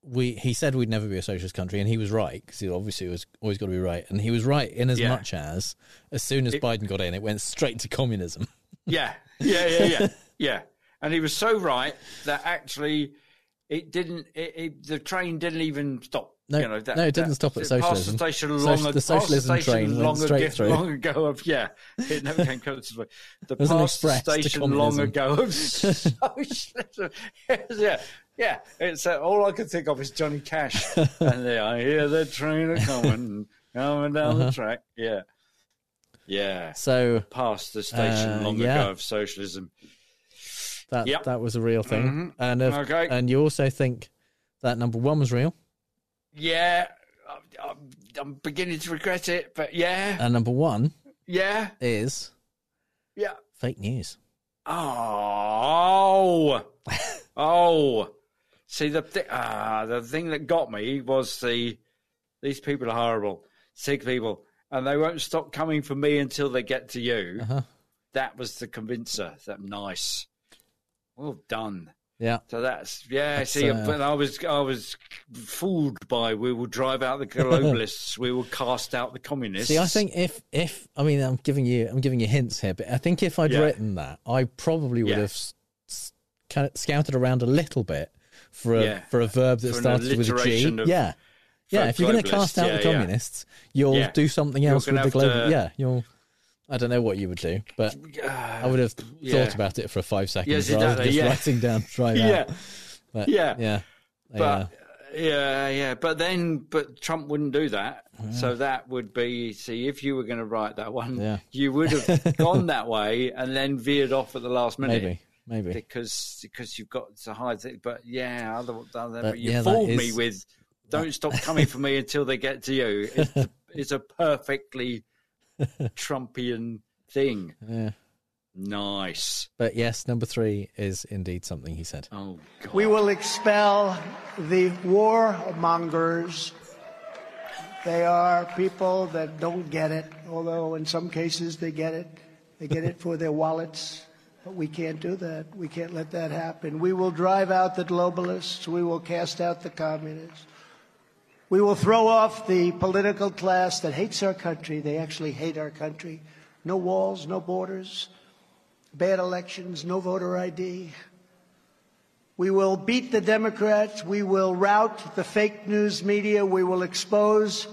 we he said we'd never be a socialist country, and he was right because he obviously was always got to be right, and he was right in as Yeah. much as as soon as Biden got in, it went straight to communism. Yeah, yeah, yeah, yeah, yeah. And he was so right that actually it didn't. It, it, the train didn't even stop. No, you know, that, no, it didn't that- stop at socialism. the station long, the passed the socialism station train went straight ago, through. long ago of yeah. It never came close to the The past the station long ago of socialism. yeah, yeah. It's uh, all I can think of is Johnny Cash, and there I hear the train a coming, coming down Uh-huh. the track. Yeah, yeah. So past the station uh, long yeah. ago of socialism. That Yep. that was a real thing, Mhm. and if, Okay. and you also think that number one was real, Yeah, I'm, I'm, beginning to regret it, but yeah, and number one yeah, is yeah. fake news. Oh, oh. See the thi- ah, the thing that got me was the these people are horrible, sick people, and they won't stop coming for me until they get to you. Uh-huh. That was the convincer. That nice, well done. Yeah. So that's yeah. That's, see, uh, but I was I was fooled by we will drive out the globalists, we will cast out the communists. See, I think if if I mean I'm giving you I'm giving you hints here, but I think if I'd Yeah. written that, I probably would Yeah. have kind of scouted around a little bit for a Yeah. for a verb that For started with a G. of- Yeah, yeah. If you're going to cast out the communists, you'll do something else with the global. to- Yeah, you'll. I don't know what you would do, but I would have yeah. thought about it for five seconds Yes, rather than just yeah. writing down drive Yeah. out. But, Yeah. yeah, But yeah. yeah, yeah. But then, but Trump wouldn't do that. So that would be see if you were going to write that one, Yeah. you would have gone that way and then veered off at the last minute. Maybe, maybe. because because you've got to hide it. But yeah, other, other, But you yeah, that fooled me with don't stop coming for me until they get to you. It's, it's a perfectly Trumpian thing. Yeah. Nice. But yes, number three is indeed something he said. Oh, We will expel the warmongers. They are people that don't get it, although in some cases they get it. They get it for their wallets. But we can't do that. We can't let that happen. We will drive out the globalists. We will cast out the communists. We will throw off the political class that hates our country. They actually hate our country. No walls, no borders, bad elections, no voter ID. We will beat the Democrats. We will rout the fake news media. We will expose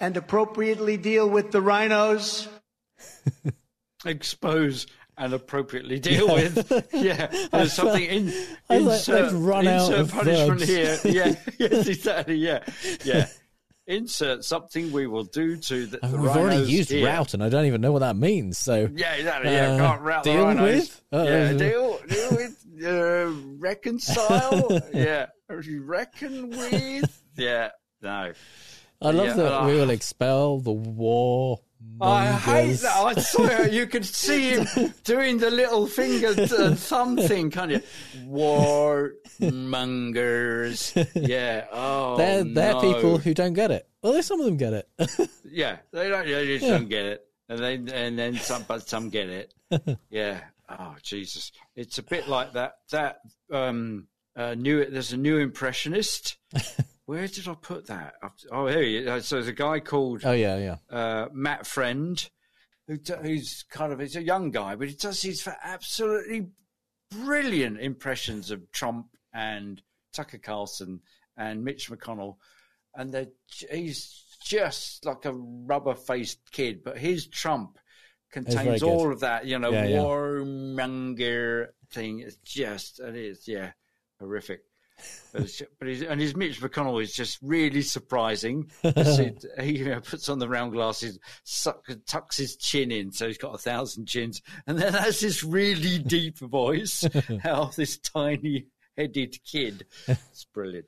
and appropriately deal with the RINOs. Expose and appropriately deal Yeah. with. Yeah, there's something in I was like, insert, run insert of punishment here. Yeah, yes, exactly. Yeah, yeah. Insert something we will do to the, I the we've already used here. route, and I don't even know what that means. So Yeah, exactly. Yeah, uh, can't route the deal RINOs. with. Uh, yeah, deal, deal with, uh, reconcile. yeah, reckon with. Yeah, no. I love Yeah, that uh, we will expel the war. I hate that. I swear you could see him doing the little finger uh, thumb thing, can't you? War mongers. Yeah. Oh, they're they're no. people who don't get it. Well, there's some of them get it. Yeah, they don't. They just Yeah. don't get it, and then and then some, but some get it. Yeah. oh Jesus, it's a bit like that. That um, uh, new. There's a new impressionist. Where did I put that? Oh, here he is. So there's a guy called Oh yeah, yeah. uh, Matt Friend, who who's kind of he's a young guy, but he does these for absolutely brilliant impressions of Trump and Tucker Carlson and Mitch McConnell, and they're, he's just like a rubber-faced kid, but his Trump contains all of that, you know, Yeah, yeah. warmonger thing. It's just it is, yeah, horrific. But, his, and his Mitch McConnell is just really surprising. he, he, you know, puts on the round glasses, suck, tucks his chin in, so he's got a thousand chins, and then has this really deep voice out of this tiny-headed kid. It's brilliant,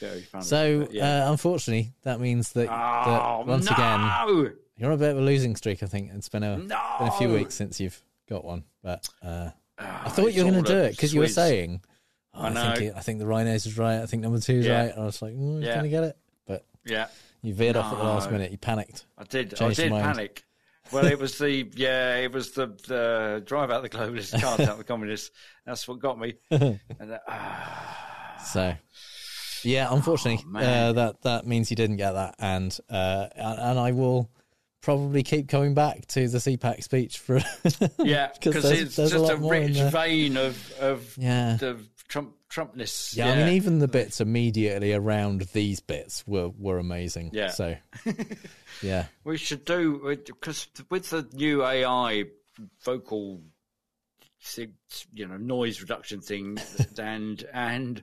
very funny. So But, yeah. uh, unfortunately, that means that, Oh, that once no! again you're on a bit of a losing streak. I think it's been a been a few weeks since you've got one, but uh, I Ah, thought you were going to do it because you were saying, oh, I I, think it, I think the RINOs is right. I think number two is Yeah. right. And I was like, mm, he's Yeah. going to get it, but Yeah. you veered off at the last minute. You panicked. I did. Changed I did panic. Well, it was the yeah, it was the the drive out the globalists, cast out the communists. That's what got me. And that, ah, So, yeah, unfortunately, Oh, uh, that that means you didn't get that, and uh, and I will probably keep coming back to the CPAC speech for yeah, because it's there's just lot a, rich vein of of Yeah. the Trump Trumpness. Yeah, I mean, even the bits immediately around these bits were were amazing. Yeah. So, yeah, we should do because with the new AI vocal, you know, noise reduction thing and and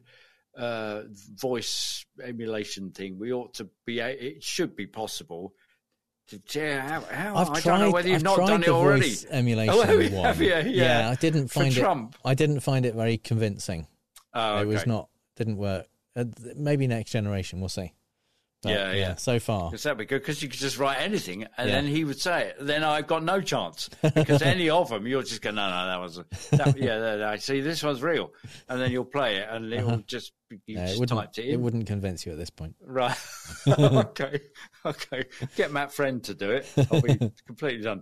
uh, voice emulation thing, we ought to be. It should be possible. To, yeah, how, how, I've I tried. don't know whether you've I've not tried done it the already. voice emulation Oh, have you- one. have you? Yeah, I didn't For find it. Trump. I didn't find it very convincing. Oh, It was not. Didn't work. Uh, maybe next generation. We'll see. But, yeah, yeah. So far, Because that'd be good because you could just write anything and Yeah. then he would say it. Then I've got no chance because any of them you'll just go, no, no, that was, a, that, yeah, that, I see this one's real. And then you'll play it and it'll Uh-huh. just, be- you No, it just wouldn't. typed it It wouldn't convince you at this point. Right. okay. Okay. Get Matt Friend to do it. I'll be completely done.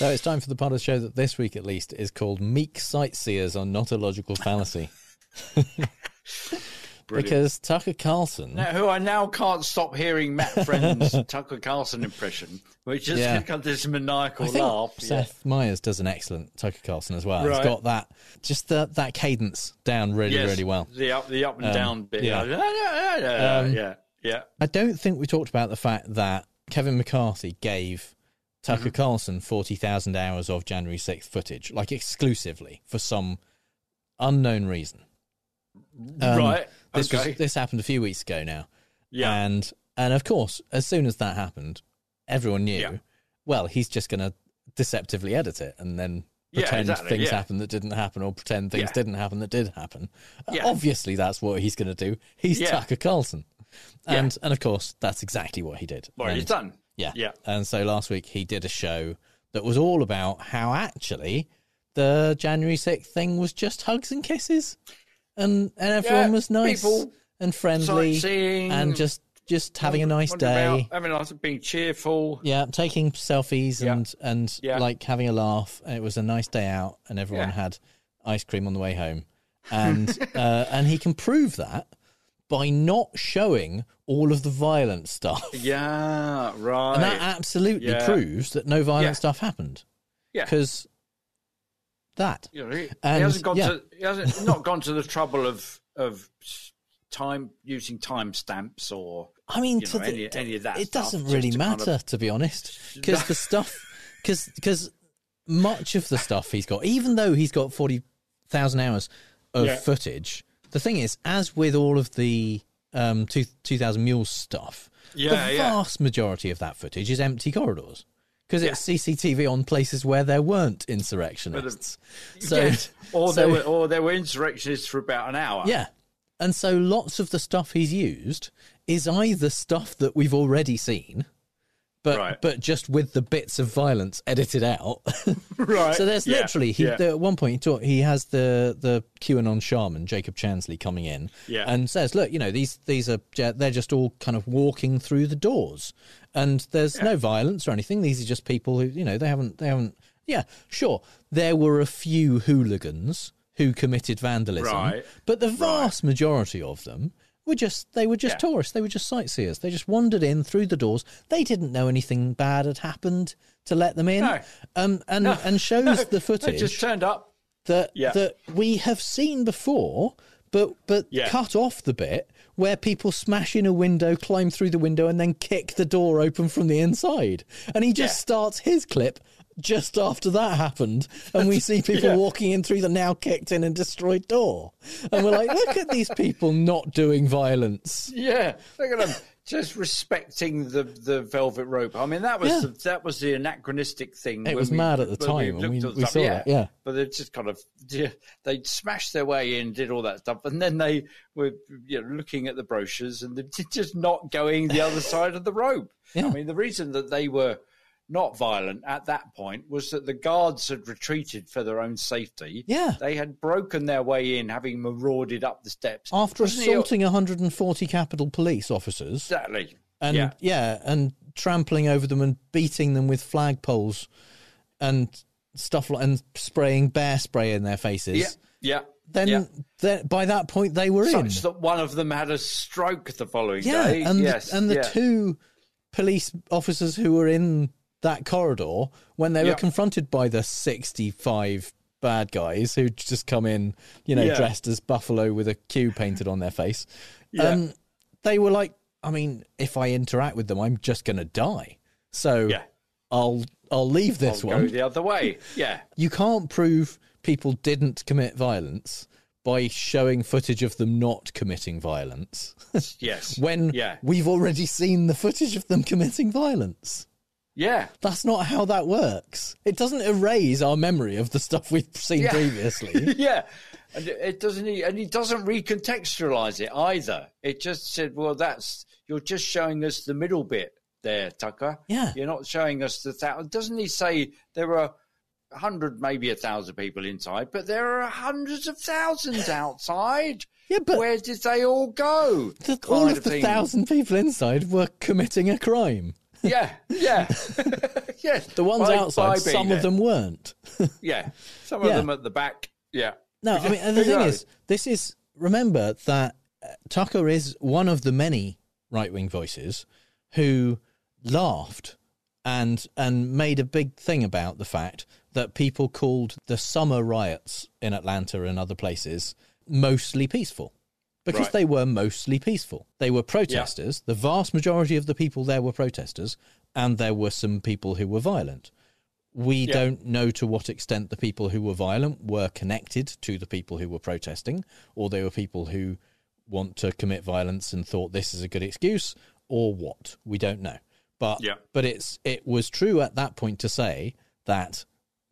So it's time for the part of the show that this week, at least, is called "Meek Sightseers on Not a Logical Fallacy." because Tucker Carlson, Now, who I now can't stop hearing Matt Friend's Tucker Carlson impression, which just Yeah. got this maniacal laugh. Yeah. Seth Meyers does an excellent Tucker Carlson as well. Right. He's got that just the, that cadence down really, Yes, really well. The up, the up and Um, down bit. yeah. Yeah, yeah, yeah, Um, yeah, yeah. I don't think we talked about the fact that Kevin McCarthy gave Tucker Mm-hmm. Carlson 40,000 hours of January 6th footage, like exclusively for some unknown reason. Um, Right, This, okay. was, this happened a few weeks ago now. Yeah. And, and of course, as soon as that happened, everyone knew, Yeah. well, he's just going to deceptively edit it and then Yeah, pretend exactly, things yeah. happened that didn't happen or pretend things Yeah. didn't happen that did happen. Uh, Yeah. Obviously, that's what he's going to do. He's Yeah. Tucker Carlson. Yeah. And and of course, that's exactly what he did. Well, he's done. Yeah. Yeah. And so last week he did a show that was all about how actually the January 6th thing was just hugs and kisses. And and everyone Yeah, was nice people and friendly and just just having a nice day. about Having a nice, being cheerful. Yeah, taking selfies Yeah. and and Yeah. like having a laugh. And it was a nice day out, and everyone had ice cream on the way home. And uh, and he can prove that by not showing all of the violent stuff. Yeah, right. And that absolutely Yeah. proves that no violent Yeah. stuff happened. Yeah. Because that. You know, he, he hasn't gone yeah. to he hasn't not gone to the trouble of of time using time stamps or I mean, know, the- any, any of that. it doesn't really to kind matter, of- to be honest, because the stuff, because much of the stuff he's got, even though he's got forty thousand hours of Yeah. footage, the thing is, as with all of the um, two two thousand mules stuff, Yeah, the yeah. vast majority of that footage is empty corridors. Because Yeah. it's CCTV on places where there weren't insurrectionists. So, Yes. or so- there were or there were insurrectionists for about an hour. yeah. And so lots of the stuff he's used is either stuff that we've already seen, but Right. but just with the bits of violence edited out. Right. so there's Yeah. literally he Yeah. there, at one point he, talk, he has the the QAnon shaman Jacob Chansley coming in Yeah. and says, look, you know these these are they're just all kind of walking through the doors, and there's no violence or anything. These are just people who you know they haven't they haven't. Yeah, sure. There were a few hooligans who committed vandalism, Right. but the vast majority of them were just they were just Yeah. tourists. They were just sightseers. They just wandered in through the doors. They didn't know anything bad had happened to let them in. No. Um, and No. and shows No. the They footage just turned up. that Yeah. that we have seen before, but but Yeah. cut off the bit where people smash in a window, climb through the window, and then kick the door open from the inside. And he just starts his clip just after that happened, and we see people Yeah. walking in through the now kicked in and destroyed door, and we're like, look at these people not doing violence. Yeah, look at them just respecting the, the velvet rope. I mean, that was Yeah. the, that was the anachronistic thing. It was we- mad at the time, we- we stuff. saw that, yeah. But they just kind of yeah, they smashed their way in, did all that stuff, and then they were you know, looking at the brochures and they're just not going the other side of the rope. Yeah. I mean, the reason that they were not violent at that point was that the guards had retreated for their own safety. Yeah. They had broken their way in, having marauded up the steps. After Wasn't assaulting 140 Capitol Police officers, Exactly. and yeah. yeah. and trampling over them and beating them with flagpoles and stuff like and spraying bear spray in their faces. Yeah, yeah. Then, yeah. then by that point they were in. such that one of them had a stroke the following yeah, day. and yes, the, and the yeah. two police officers who were in that corridor when they were confronted by the 65 bad guys who just come in, you know, Yeah. dressed as buffalo with a Q painted on their face. Yeah. Um, they were like, I mean, if I interact with them, I'm just going to die. So Yeah. I'll I'll leave this I'll one. go the other way. Yeah, You can't prove people didn't commit violence by showing footage of them not committing violence. yes. when yeah, we've already seen the footage of them committing violence. Yeah, That's not how that works. It doesn't erase our memory of the stuff we've seen Yeah. previously. yeah. And it doesn't, and he doesn't recontextualize it either. It just said, "Well, that's you're just showing us the middle bit there, Tucker. Yeah. you're not showing us the thousand. Doesn't he say there are a hundred, maybe a thousand people inside, but there are hundreds of thousands outside? Yeah, but where did they all go? The- all of the thing. thousand people inside were committing a crime. Yeah, yeah, yes. The ones By- outside, by some being of them weren't. Yeah, some of Yeah. them at the back. Yeah. No, I mean, and the thing is, this is remember that uh, Tucker is one of the many right wing voices who laughed and and made a big thing about the fact that people called the summer riots in Atlanta and other places mostly peaceful. Because Right. they were mostly peaceful. They were protesters. The vast majority of the people there were protesters, and there were some people who were violent. We Yeah. don't know to what extent the people who were violent were connected to the people who were protesting, or they were people who want to commit violence and thought this is a good excuse, or what. We don't know. But Yeah. but it's it was true at that point to say that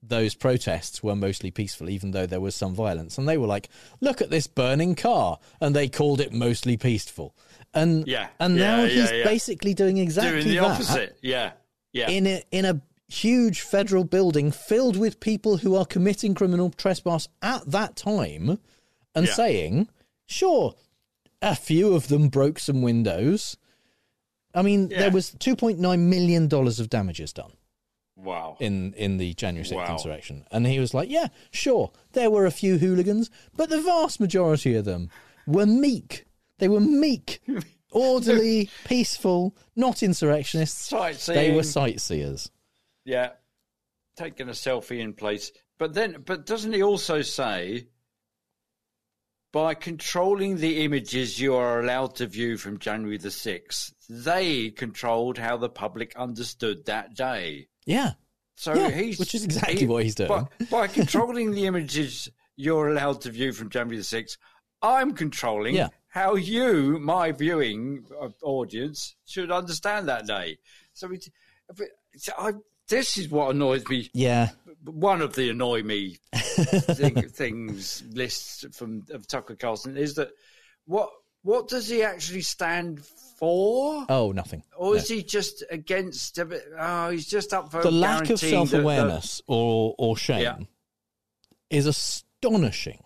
those protests were mostly peaceful, even though there was some violence. And they were like, "Look at this burning car," and they called it mostly peaceful. And Yeah, and yeah, now yeah, he's yeah. basically doing exactly Doing the that opposite. Yeah. Yeah. in a in a huge federal building filled with people who are committing criminal trespass at that time and saying, sure, a few of them broke some windows. I mean, there was two point nine million dollars of damages done wow. in in the January sixth Wow. insurrection, and he was like, "Yeah, sure, there were a few hooligans, but the vast majority of them were meek. They were meek, orderly, peaceful, not insurrectionists. They were sightseers. Yeah, taking a selfie in place. But then, but doesn't he also say, by controlling the images you are allowed to view from January the sixth, they controlled how the public understood that day. Yeah. So Yeah, he's which is exactly he- what he's doing. By, by controlling the images you're allowed to view from January the sixth, I'm controlling Yeah. how you, my viewing uh, audience, should understand that day. So it, I, this is what annoys me. Yeah. One of the annoy me thing, things lists from of Tucker Carlson is that what what does he actually stand for? Oh, nothing. Or is No. he just against? a bit- Oh, he's just up for the lack of self awareness or or shame Yeah. is astonishing.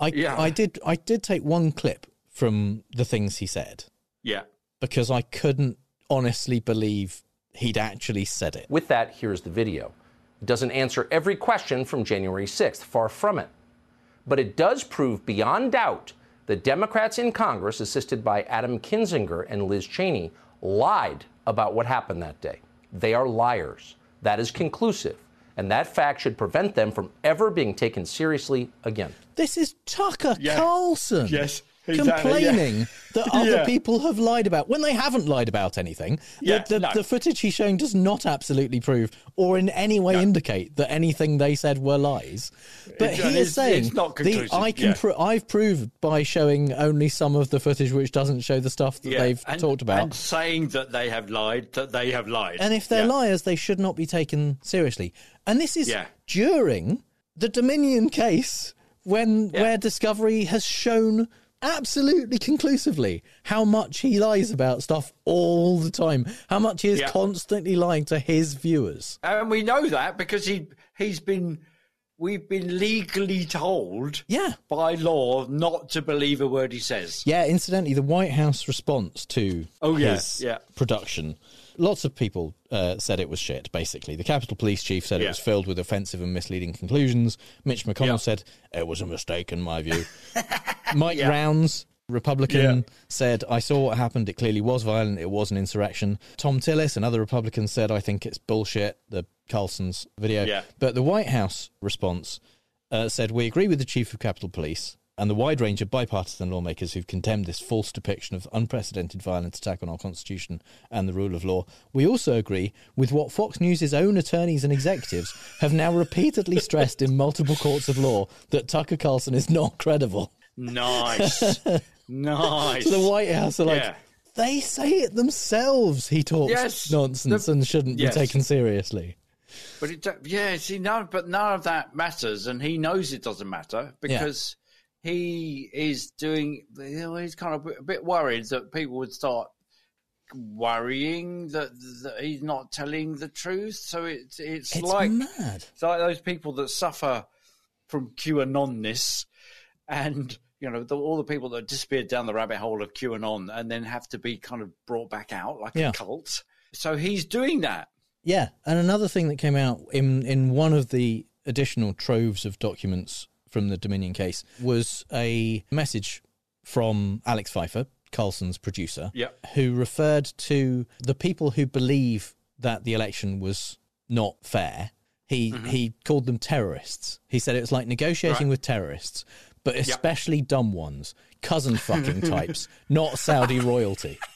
I Yeah. I did I did take one clip from the things he said Yeah. because I couldn't honestly believe he'd actually said it. With that, here's the video. It doesn't answer every question from January 6th, far from it. But it does prove beyond doubt that Democrats in Congress, assisted by Adam Kinzinger and Liz Cheney, lied about what happened that day. They are liars. That is conclusive. And that fact should prevent them from ever being taken seriously again. This is Tucker Yeah. Carlson. Yes, exactly, Complaining yeah. that other Yeah. people have lied about when they haven't lied about anything. The- Yeah, the, no. the footage he's showing does not absolutely prove or in any way indicate that anything they said were lies. But It's- he uh, it's- is saying the, I can pro- I've proved by showing only some of the footage which doesn't show the stuff that they've and- talked about. and saying that they have lied, that they have lied. And if they're liars, they should not be taken seriously. And this is Yeah. during the Dominion case when where Discovery has shown absolutely conclusively how much he lies about stuff all the time, how much he is Yeah. constantly lying to his viewers. and we know that because he he's been we've been legally told yeah. by law not to believe a word he says. Yeah, incidentally, the White House response to Oh, yeah, his yeah. production, lots of people uh, said it was shit, basically. The Capitol Police Chief said it was filled with offensive and misleading conclusions. Mitch McConnell Yeah. said it was a mistake, in my view. Mike Yeah. Rounds, Republican, said, I saw what happened. It clearly was violent. It was an insurrection. Thom Tillis, another Republican, said, I think it's bullshit, the Carlson's video. Yeah. But the White House response uh, said, We agree with the Chief of Capitol Police and the wide range of bipartisan lawmakers who've condemned this false depiction of unprecedented violent attack on our Constitution and the rule of law. We also agree with what Fox News' own attorneys and executives have now repeatedly stressed in multiple courts of law that Tucker Carlson is not credible. Nice, nice. So the White House are like, Yeah. they say it themselves. He talks Yes, nonsense the- and shouldn't yes. be taken seriously. But it, yeah, see, no, but none of that matters, and he knows it doesn't matter because he is doing. He's kind of a bit worried that people would start worrying that, that he's not telling the truth. So it's it's, It's like mad. it's like those people that suffer from QAnonness, and you know the, all the people that disappeared down the rabbit hole of QAnon and then have to be kind of brought back out like Yeah. a cult. So he's doing that. Yeah, and another thing that came out in in one of the additional troves of documents from the Dominion case was a message from Alex Pfeiffer, Carlson's producer, Yeah. who referred to the people who believe that the election was not fair. He mm-hmm. he called them terrorists. He said it was like negotiating Right. with terrorists, but especially dumb ones, cousin fucking types, not Saudi royalty.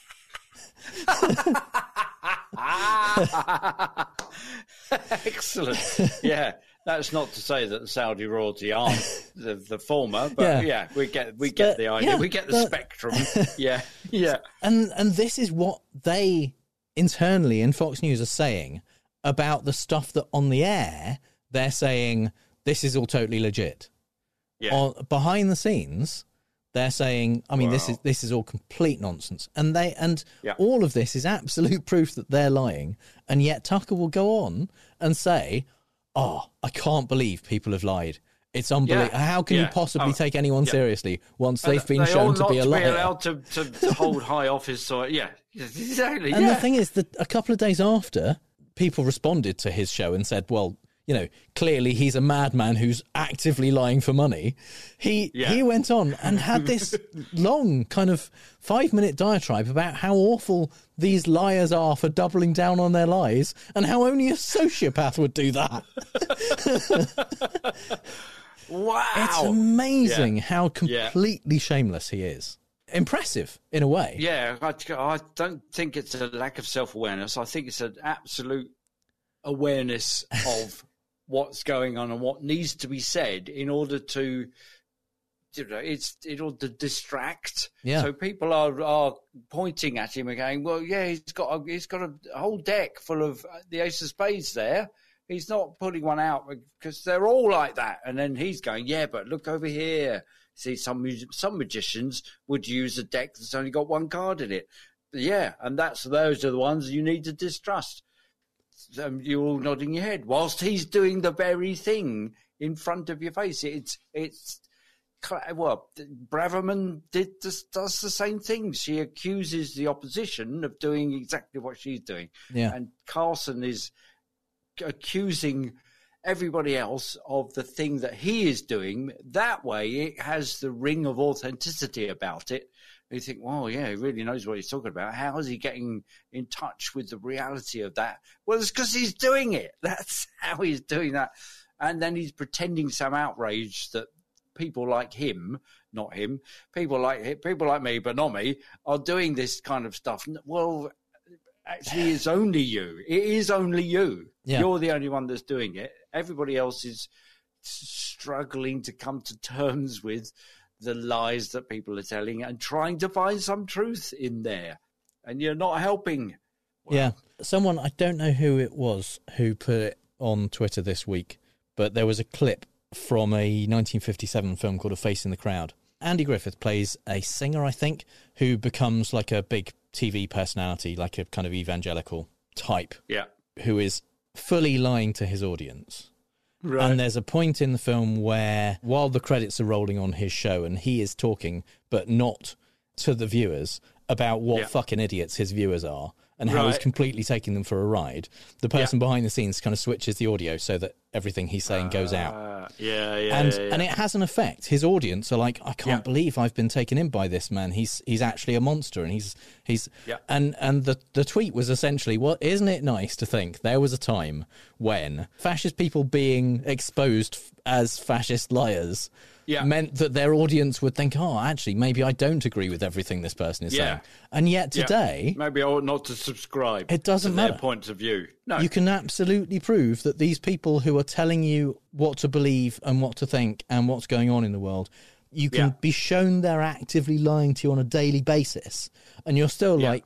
Excellent. Yeah, that's not to say that the Saudi royalty aren't the, the former, but Yeah. yeah. we get we get But, the idea. yeah, we get the but- spectrum. Yeah, yeah. And and this is what they internally in Fox News are saying about the stuff that on the air they're saying this is all totally legit. Yeah. Behind the scenes, they're saying, I mean, this is this is all complete nonsense, and they and Yeah. all of this is absolute proof that they're lying, and yet Tucker will go on and say, "Oh, I can't believe people have lied." It's unbelievable. Yeah. How can you possibly Oh, take anyone yeah. seriously once And they've been they shown to be a liar? be allowed to, to, to hold high office. Or yeah, exactly. And yeah. the thing is that a couple of days after, people responded to his show and said, "Well, you know, clearly he's a madman who's actively lying for money. He Yeah. he went on and had this long kind of five minute diatribe about how awful these liars are for doubling down on their lies and how only a sociopath would do that. Wow. It's amazing Yeah. how Yeah. completely shameless he is. Impressive in a way. Yeah, I, I don't think it's a lack of self awareness. I think it's an absolute awareness of what's going on and what needs to be said in order to, you know, it's in order to distract. Yeah. So people are are pointing at him again. "Well, yeah, he's got a, he's got a whole deck full of uh, the ace of spades there." He's not pulling one out because they're all like that. And then he's going, yeah, but look over here. See, some some magicians would use a deck that's only got one card in it. Yeah, and that's those are the ones you need to distrust. Um, you're all nodding your head whilst he's doing the very thing in front of your face. It's it's well, Braverman did this, does the same thing. She accuses the opposition of doing exactly what she's doing. Yeah. and Carlson is accusing everybody else of the thing that he is doing. That way, it has the ring of authenticity about it. You think, well, yeah, he really knows what he's talking about. How is he getting in touch with the reality of that? Well, it's because he's doing it. That's how he's doing that. And then he's pretending some outrage that people like him, not him, people like people like me, but not me, are doing this kind of stuff. Well, actually, it's only you. It is only you. Yeah. You're the only one that's doing it. Everybody else is struggling to come to terms with the lies that people are telling and trying to find some truth in there. And you're not helping. Yeah. Someone, I don't know who it was who put it on Twitter this week, but there was a clip from a 1957 film called A Face in the Crowd. Andy Griffith plays a singer, I think, who becomes like a big TV personality, like a kind of evangelical type, Yeah. who is fully lying to his audience. Right. And there's a point in the film where, while the credits are rolling on his show and he is talking, but not to the viewers, about what Yeah. fucking idiots his viewers are and how he's completely taking them for a ride, the person behind the scenes kind of switches the audio so that everything he's saying goes out. Uh, yeah, yeah, and yeah, yeah. and it has an effect. His audience are like, I can't Yeah. believe I've been taken in by this man. He's he's actually a monster, and he's he's Yeah. and and the the tweet was essentially, well, isn't it nice to think there was a time when fascist people being exposed as fascist liars Yeah. meant that their audience would think, oh, actually, maybe I don't agree with everything this person is Yeah. saying, and yet Yeah. today. maybe I ought not to subscribe. It doesn't matter. Their points of view. No, You can absolutely prove that these people who are telling you what to believe and what to think and what's going on in the world, you can Yeah. be shown they're actively lying to you on a daily basis, and you're still Yeah. like,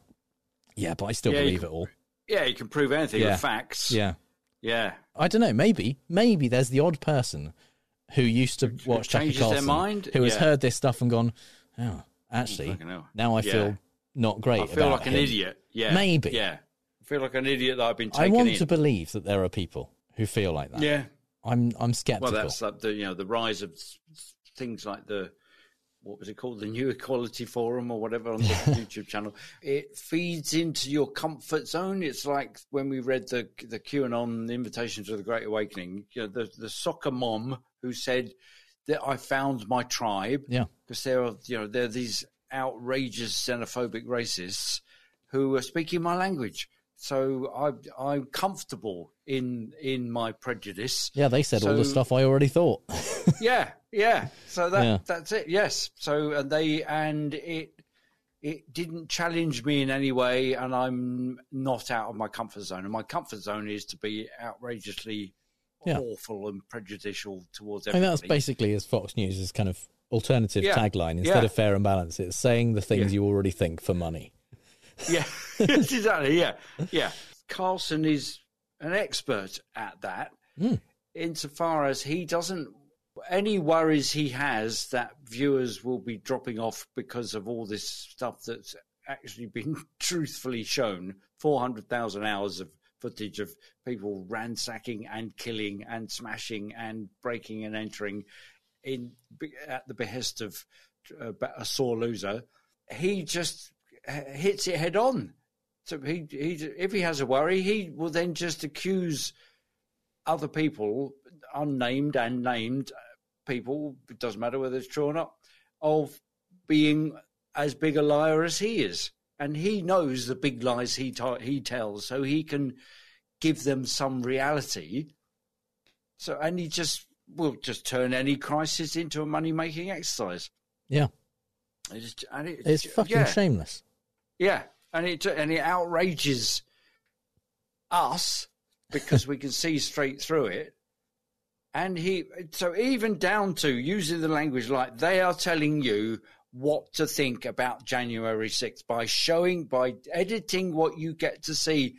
yeah, but I still Yeah, believe can- it all. yeah, you can prove anything Yeah. with facts. Yeah. yeah. I don't know. Maybe, maybe there's the odd person who used to watch Tucker Carlson, mind? who has Yeah. heard this stuff and gone, oh, actually, now I Yeah. feel not great. I feel like an him." idiot. Yeah, maybe. Yeah, I feel like an idiot that I've been I want in. to believe that there are people who feel like that. Yeah. I'm I'm skeptical. Well, that's like the you know the rise of things like the what was it called the New Equality Forum or whatever on the YouTube channel. It feeds into your comfort zone. It's like when we read the the QAnon the Invitation to the Great Awakening. You know, the the soccer mom who said that I found my tribe. Yeah. because there are you know there are these outrageous xenophobic racists who are speaking my language. So I, I'm comfortable in in my prejudice. Yeah, they said all the stuff I already thought. yeah, yeah. So that Yeah. that's it. Yes. So and they and it it didn't challenge me in any way, and I'm not out of my comfort zone. And my comfort zone is to be outrageously Yeah. awful and prejudicial towards I mean, that's basically as Fox News' is kind of alternative Yeah. tagline. Instead Yeah. of fair and balanced, it's saying the things you already think for money. Yeah, exactly. Yeah, yeah. Carlson is an expert at that, Hmm. insofar as he doesn't. Any worries he has that viewers will be dropping off because of all this stuff that's actually been truthfully shown 400,000 hours of footage of people ransacking and killing and smashing and breaking and entering in at the behest of uh, a sore loser. He just h- hits it head on. So he, he, if he has a worry, he will then just accuse other people, unnamed and named people, it doesn't matter whether it's true or not, of being as big a liar as he is. And he knows the big lies he ta- he tells, so he can give them some reality. So, and he just will just turn any crisis into a money making exercise. Yeah. It's, and it, It's fucking yeah. shameless. Yeah, and it and it outrages us because we can see straight through it. And he so even down to using the language like they are telling you what to think about January 6th by showing by editing what you get to see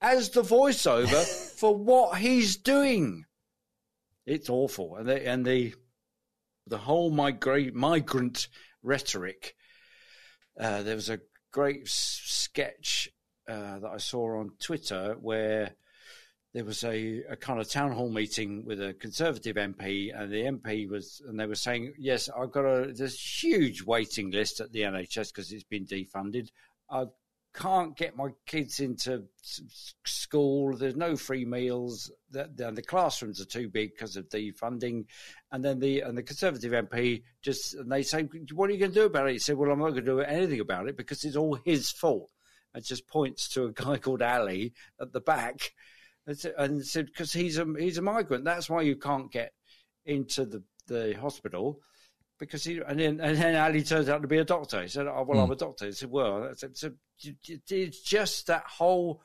as the voiceover for what he's doing. It's awful. And the and the the whole migrate migrant rhetoric uh, there was a great s- sketch uh, that I saw on Twitter where there was a, a kind of town hall meeting with a Conservative MP, and the MP was, and they were saying, "Yes, I've got a this huge waiting list at the NHS because it's been defunded. I can't get my kids into school. There's no free meals. The, the, the classrooms are too big because of defunding." And then the and the Conservative MP just and they say, "What are you going to do about it?" He said, "Well, I'm not going to do anything about it because it's all his fault." And just points to a guy called Ali at the back, and said- "Because he's a he's a migrant. That's why you can't get into the the hospital." Because he and then and then Ali turns out to be a doctor. He said, "Oh well, I'm a doctor." He said, "Well, that's it's, it's just that whole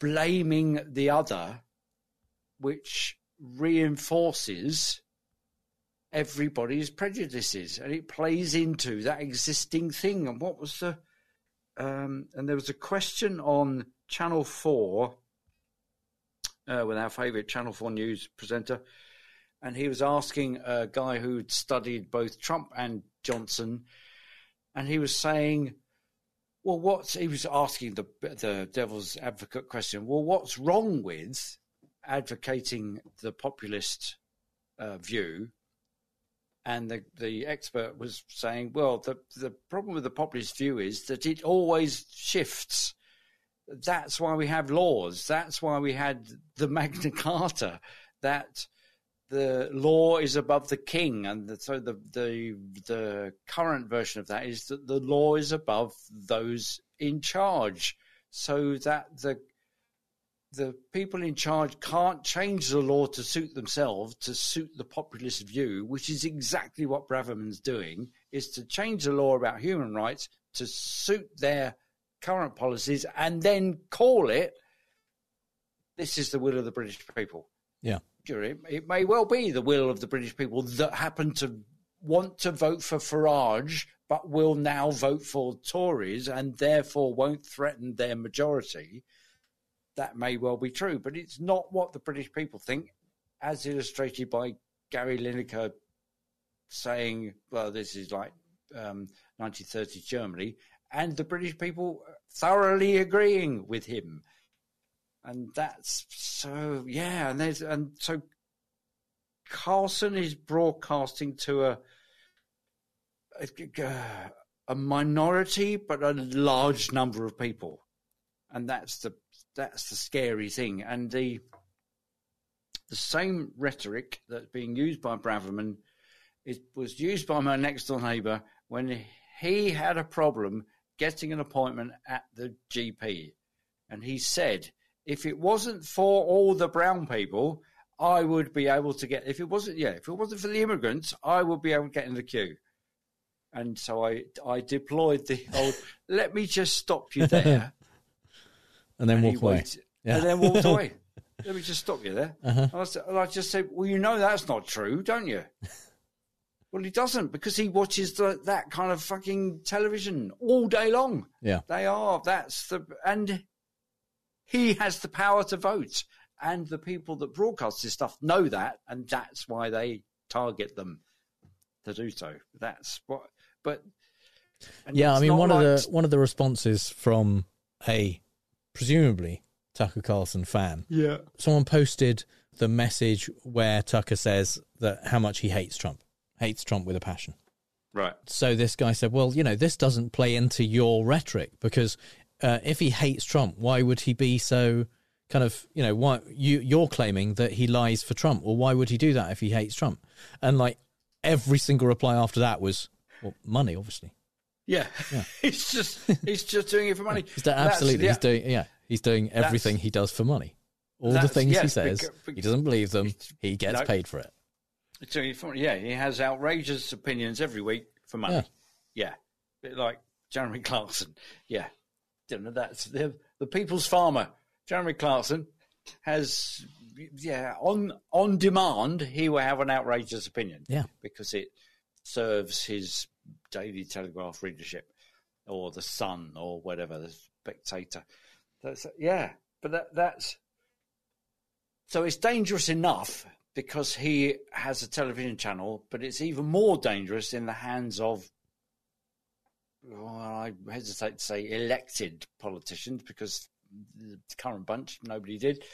blaming the other, which reinforces everybody's prejudices, and it plays into that existing thing. And what was the? Um, and there was a question on Channel Four uh, with our favourite Channel Four news presenter, and he was asking a guy who'd studied both Trump and Johnson, and he was saying. Well, what's he was asking the the devil's advocate question? Well, what's wrong with advocating the populist uh, view? And the the expert was saying, well, the the problem with the populist view is that it always shifts. That's why we have laws. That's why we had the Magna Carta. That the law is above the king, and the, so the the the current version of that is that the law is above those in charge, so that the the people in charge can't change the law to suit themselves, to suit the populist view, which is exactly what Braverman's doing, is to change the law about human rights to suit their current policies and then call it this is the will of the British people. Yeah. It, it may well be the will of the British people that happen to want to vote for Farage, but will now vote for Tories and therefore won't threaten their majority. That may well be true, but it's not what the British people think, as illustrated by Gary Lineker saying, well, this is like um, 1930s Germany, and the British people thoroughly agreeing with him. And that's so yeah and there's and so carlson is broadcasting to a a, a minority but a large number of people. And that's the that's the scary thing. And the the same rhetoric that's being used by braverman it was used by my next door neighbor when he had a problem getting an appointment at the gp and he said if it wasn't for all the brown people, I would be able to get. If it wasn't, yeah, if it wasn't for the immigrants, I would be able to get in the queue. And so I, I deployed the old. let me just stop you there, and then And walk away. waited- Yeah. and then walked away. let me just stop you there. Uh-huh. And I, said, and I just said, well, you know that's not true, don't you? Well, he doesn't because he watches the, that kind of fucking television all day long. Yeah. They are. That's the and he has the power to vote, and the people that broadcast this stuff know that, and that's why they target them to do so. That's what. But yeah, I mean not one of the one of the responses from a presumably Tucker Carlson fan. Yeah. Someone posted the message where Tucker says that how much he hates Trump. Hates Trump with a passion. right. So this guy said, "Well, you know, this doesn't play into your rhetoric because uh, if he hates Trump, why would he be so kind of you know why you you're claiming that he lies for Trump. Well, why would he do that if he hates Trump? And like every single reply after that was well, money, obviously. Yeah, Yeah. he's just he's just doing it for money. That's- absolutely. yeah. He's doing yeah. He's doing everything he does for money. All the things he says, beca- bec- he doesn't believe them. He gets No. paid for it. So he- yeah, he has outrageous opinions every week for money. Yeah, Bit like Jeremy Clarkson. Yeah, that's the the people's farmer. Jeremy Clarkson has yeah on on demand he will have an outrageous opinion. Yeah. because it serves his Daily Telegraph readership or the Sun or whatever the Spectator. That's yeah, but that that's so it's dangerous enough because he has a television channel, but it's even more dangerous in the hands of, well, I hesitate to say elected politicians because the current bunch, nobody did.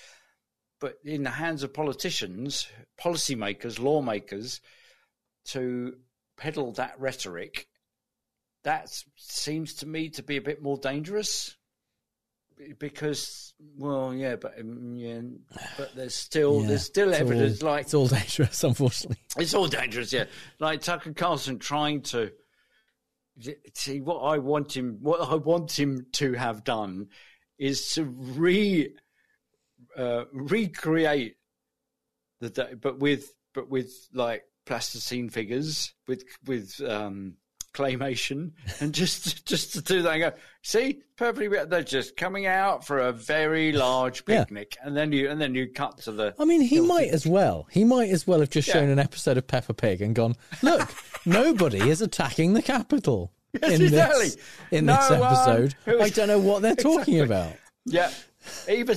But in the hands of politicians, policymakers, lawmakers, to peddle that rhetoric, that seems to me to be a bit more dangerous because well yeah but um, yeah but there's still Yeah, there's still it's all- evidence like it's all dangerous, unfortunately. it's all dangerous yeah like tucker carlson trying to see what i want him what i want him to have done is to re uh, recreate the day but with but with like plasticine figures with with um claymation and just just to do that and go see perfectly they're just coming out for a very large Yeah. picnic and then you and then you cut to the I mean, he might as well. He might as well have just shown an episode of Peppa Pig and gone, "Look, nobody is attacking the Capitol Yes, in exactly. this in No this episode." I don't know what they're talking about. yeah even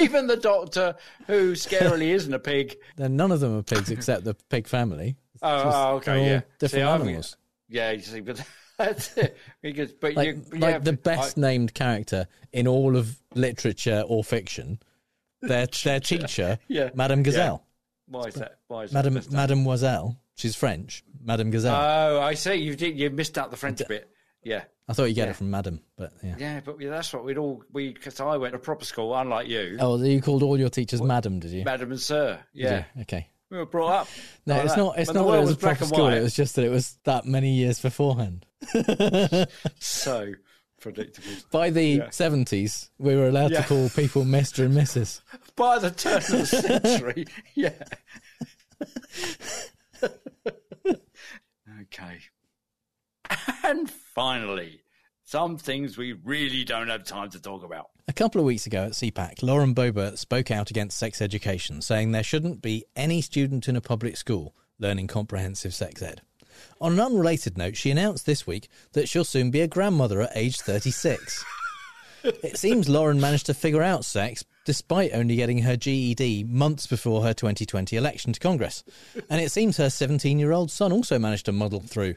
even the doctor who scarily isn't a pig Then none of them are pigs except the pig family. oh, oh, okay yeah different See, animals. Yeah you see but that's it because but Like, you like yeah, the but I- best named character in all of literature or fiction. Their their teacher, Yeah. Madame Gazelle. why is that why is that Madame best name? Mademoiselle. She's French. Madame Gazelle. oh I see you did you missed out the French bit yeah I thought you get yeah. it from Madame, but yeah. Yeah, but yeah, that's what we'd all we because I went to proper school, unlike you, Oh, you called all your teachers Madam, did you? Madam and Sir. Yeah. Okay. We were brought up. No, like it's that. not. It's When not that it world was a proper school. It was just that it was that many years beforehand. so predictable. By the Yeah. seventies, we were allowed Yeah. to call people Mister and Mrs. By the turn of the century, yeah. okay. And finally, some things we really don't have time to talk about. A couple of weeks ago at CPAC, Lauren Boebert spoke out against sex education, saying there shouldn't be any student in a public school learning comprehensive sex ed. On an unrelated note, she announced this week that she'll soon be a grandmother at age 36. it seems Lauren managed to figure out sex despite only getting her GED months before her 2020 election to Congress. And it seems her 17 year old son also managed to muddle through.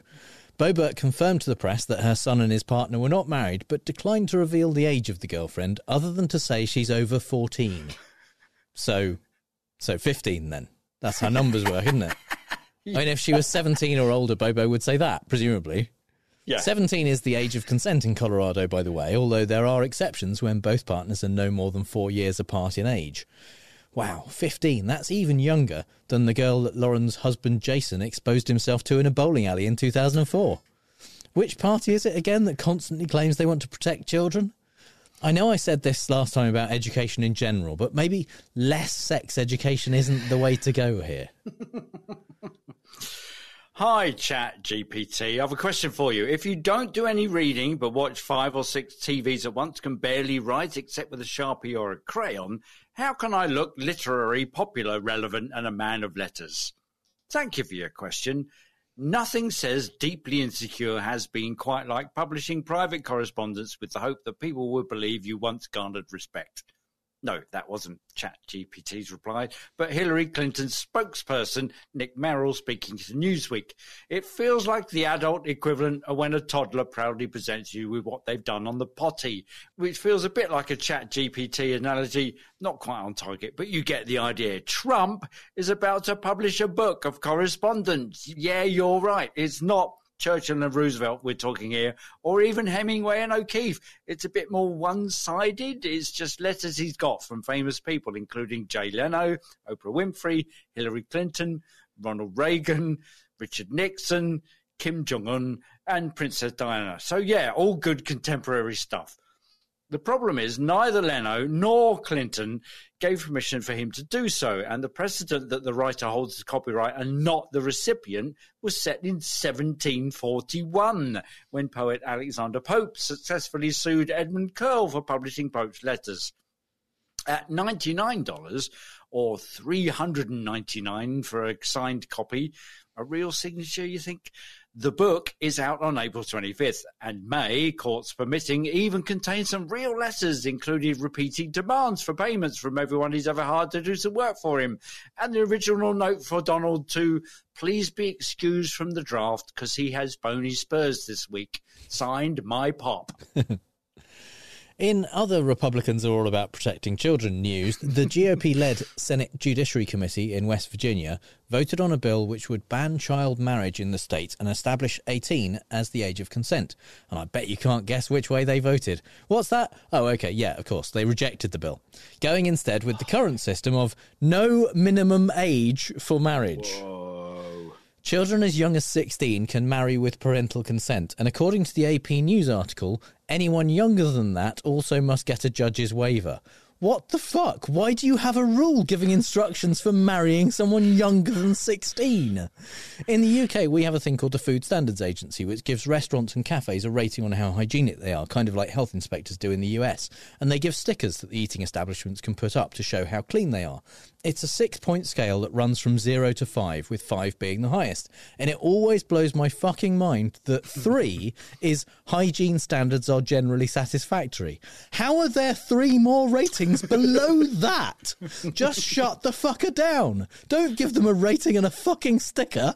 Boebert confirmed to the press that her son and his partner were not married, but declined to reveal the age of the girlfriend, other than to say she's over 14. So, so 15 then. That's how numbers work, isn't it? I mean, if she was 17 or older, Bobo would say that, presumably. Yeah. 17 is the age of consent in Colorado, by the way, although there are exceptions when both partners are no more than four years apart in age. Wow, 15. That's even younger than the girl that Lauren's husband Jason exposed himself to in a bowling alley in 2004. Which party is it again that constantly claims they want to protect children? I know I said this last time about education in general, but maybe less sex education isn't the way to go here. Hi, Chat GPT. I have a question for you. If you don't do any reading but watch five or six TVs at once, can barely write except with a sharpie or a crayon, how can I look literary, popular, relevant, and a man of letters? Thank you for your question. Nothing says deeply insecure has been quite like publishing private correspondence with the hope that people will believe you once garnered respect. No, that wasn't ChatGPT's reply, but Hillary Clinton's spokesperson, Nick Merrill, speaking to Newsweek. It feels like the adult equivalent of when a toddler proudly presents you with what they've done on the potty, which feels a bit like a ChatGPT analogy, not quite on target, but you get the idea. Trump is about to publish a book of correspondence. Yeah, you're right. It's not Churchill and Roosevelt we're talking here, or even Hemingway and O'Keefe. It's a bit more one sided. It's just letters he's got from famous people, including Jay Leno, Oprah Winfrey, Hillary Clinton, Ronald Reagan, Richard Nixon, Kim Jong un, and Princess Diana. So, yeah, all good contemporary stuff. The problem is neither Leno nor Clinton gave permission for him to do so, and the precedent that the writer holds the copyright and not the recipient was set in 1741 when poet Alexander Pope successfully sued Edmund Curll for publishing Pope's letters. At $99 or $399 for a signed copy, a real signature, you think? The book is out on April 25th and may, courts permitting, even contain some real letters, including repeating demands for payments from everyone he's ever hired to do some work for him. And the original note for Donald to please be excused from the draft because he has bony spurs this week. Signed, My Pop. In other Republicans are all about protecting children news, the GOP led Senate Judiciary Committee in West Virginia voted on a bill which would ban child marriage in the state and establish 18 as the age of consent. And I bet you can't guess which way they voted. What's that? Oh, okay, yeah, of course. They rejected the bill, going instead with the current system of no minimum age for marriage. Children as young as 16 can marry with parental consent, and according to the AP News article, anyone younger than that also must get a judge's waiver. What the fuck? Why do you have a rule giving instructions for marrying someone younger than 16? In the UK, we have a thing called the Food Standards Agency, which gives restaurants and cafes a rating on how hygienic they are, kind of like health inspectors do in the US. And they give stickers that the eating establishments can put up to show how clean they are. It's a six point scale that runs from zero to five, with five being the highest. And it always blows my fucking mind that three is hygiene standards are generally satisfactory. How are there three more ratings below that? Just shut the fucker down. Don't give them a rating and a fucking sticker.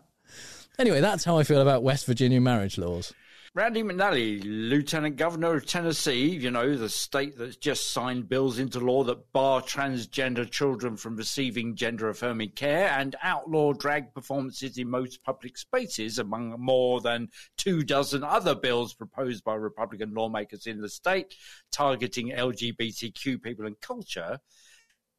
Anyway, that's how I feel about West Virginia marriage laws. Randy McNally, Lieutenant Governor of Tennessee, you know, the state that's just signed bills into law that bar transgender children from receiving gender affirming care and outlaw drag performances in most public spaces, among more than two dozen other bills proposed by Republican lawmakers in the state targeting LGBTQ people and culture.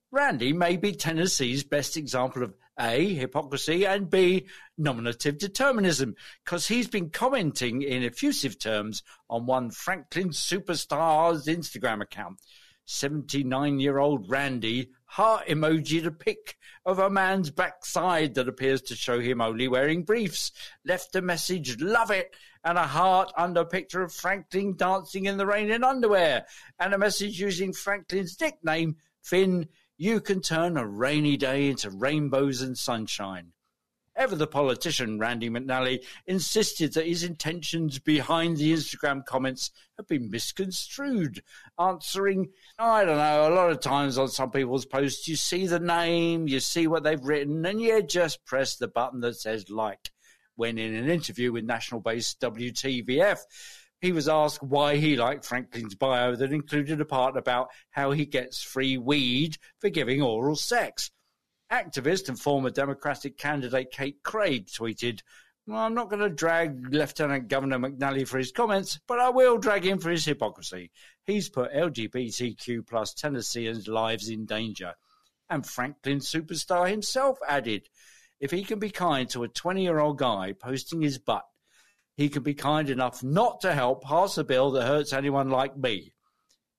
Randy may be Tennessee's best example of A, hypocrisy, and B, nominative determinism, because he's been commenting in effusive terms on one Franklin Superstar's Instagram account. 79 year old Randy heart emojied a pic of a man's backside that appears to show him only wearing briefs, left a message, love it, and a heart under a picture of Franklin dancing in the rain in underwear, and a message using Franklin's nickname, Finn you can turn a rainy day into rainbows and sunshine. Ever the politician, Randy McNally, insisted that his intentions behind the Instagram comments have been misconstrued, answering, I don't know, a lot of times on some people's posts, you see the name, you see what they've written, and you just press the button that says like. When in an interview with Nashville based WTVF, he was asked why he liked Franklin's bio that included a part about how he gets free weed for giving oral sex. Activist and former Democratic candidate Kate Craig tweeted, well, I'm not going to drag Lieutenant Governor McNally for his comments, but I will drag him for his hypocrisy. He's put LGBTQ plus Tennesseans' lives in danger. And Franklin superstar himself added, if he can be kind to a 20 year old guy posting his butt he could be kind enough not to help pass a bill that hurts anyone like me.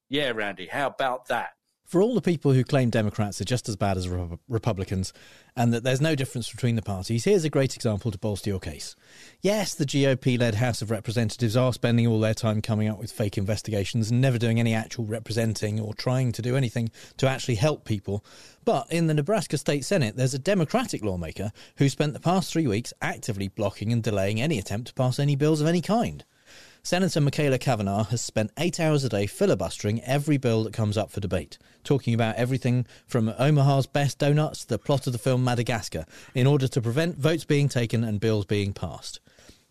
Yeah, Randy, how about that? For all the people who claim Democrats are just as bad as Re- Republicans and that there's no difference between the parties, here's a great example to bolster your case. Yes, the GOP led House of Representatives are spending all their time coming up with fake investigations and never doing any actual representing or trying to do anything to actually help people. But in the Nebraska State Senate, there's a Democratic lawmaker who spent the past three weeks actively blocking and delaying any attempt to pass any bills of any kind. Senator Machaela Cavanaugh has spent eight hours a day filibustering every bill that comes up for debate, talking about everything from Omaha's best donuts to the plot of the film Madagascar, in order to prevent votes being taken and bills being passed.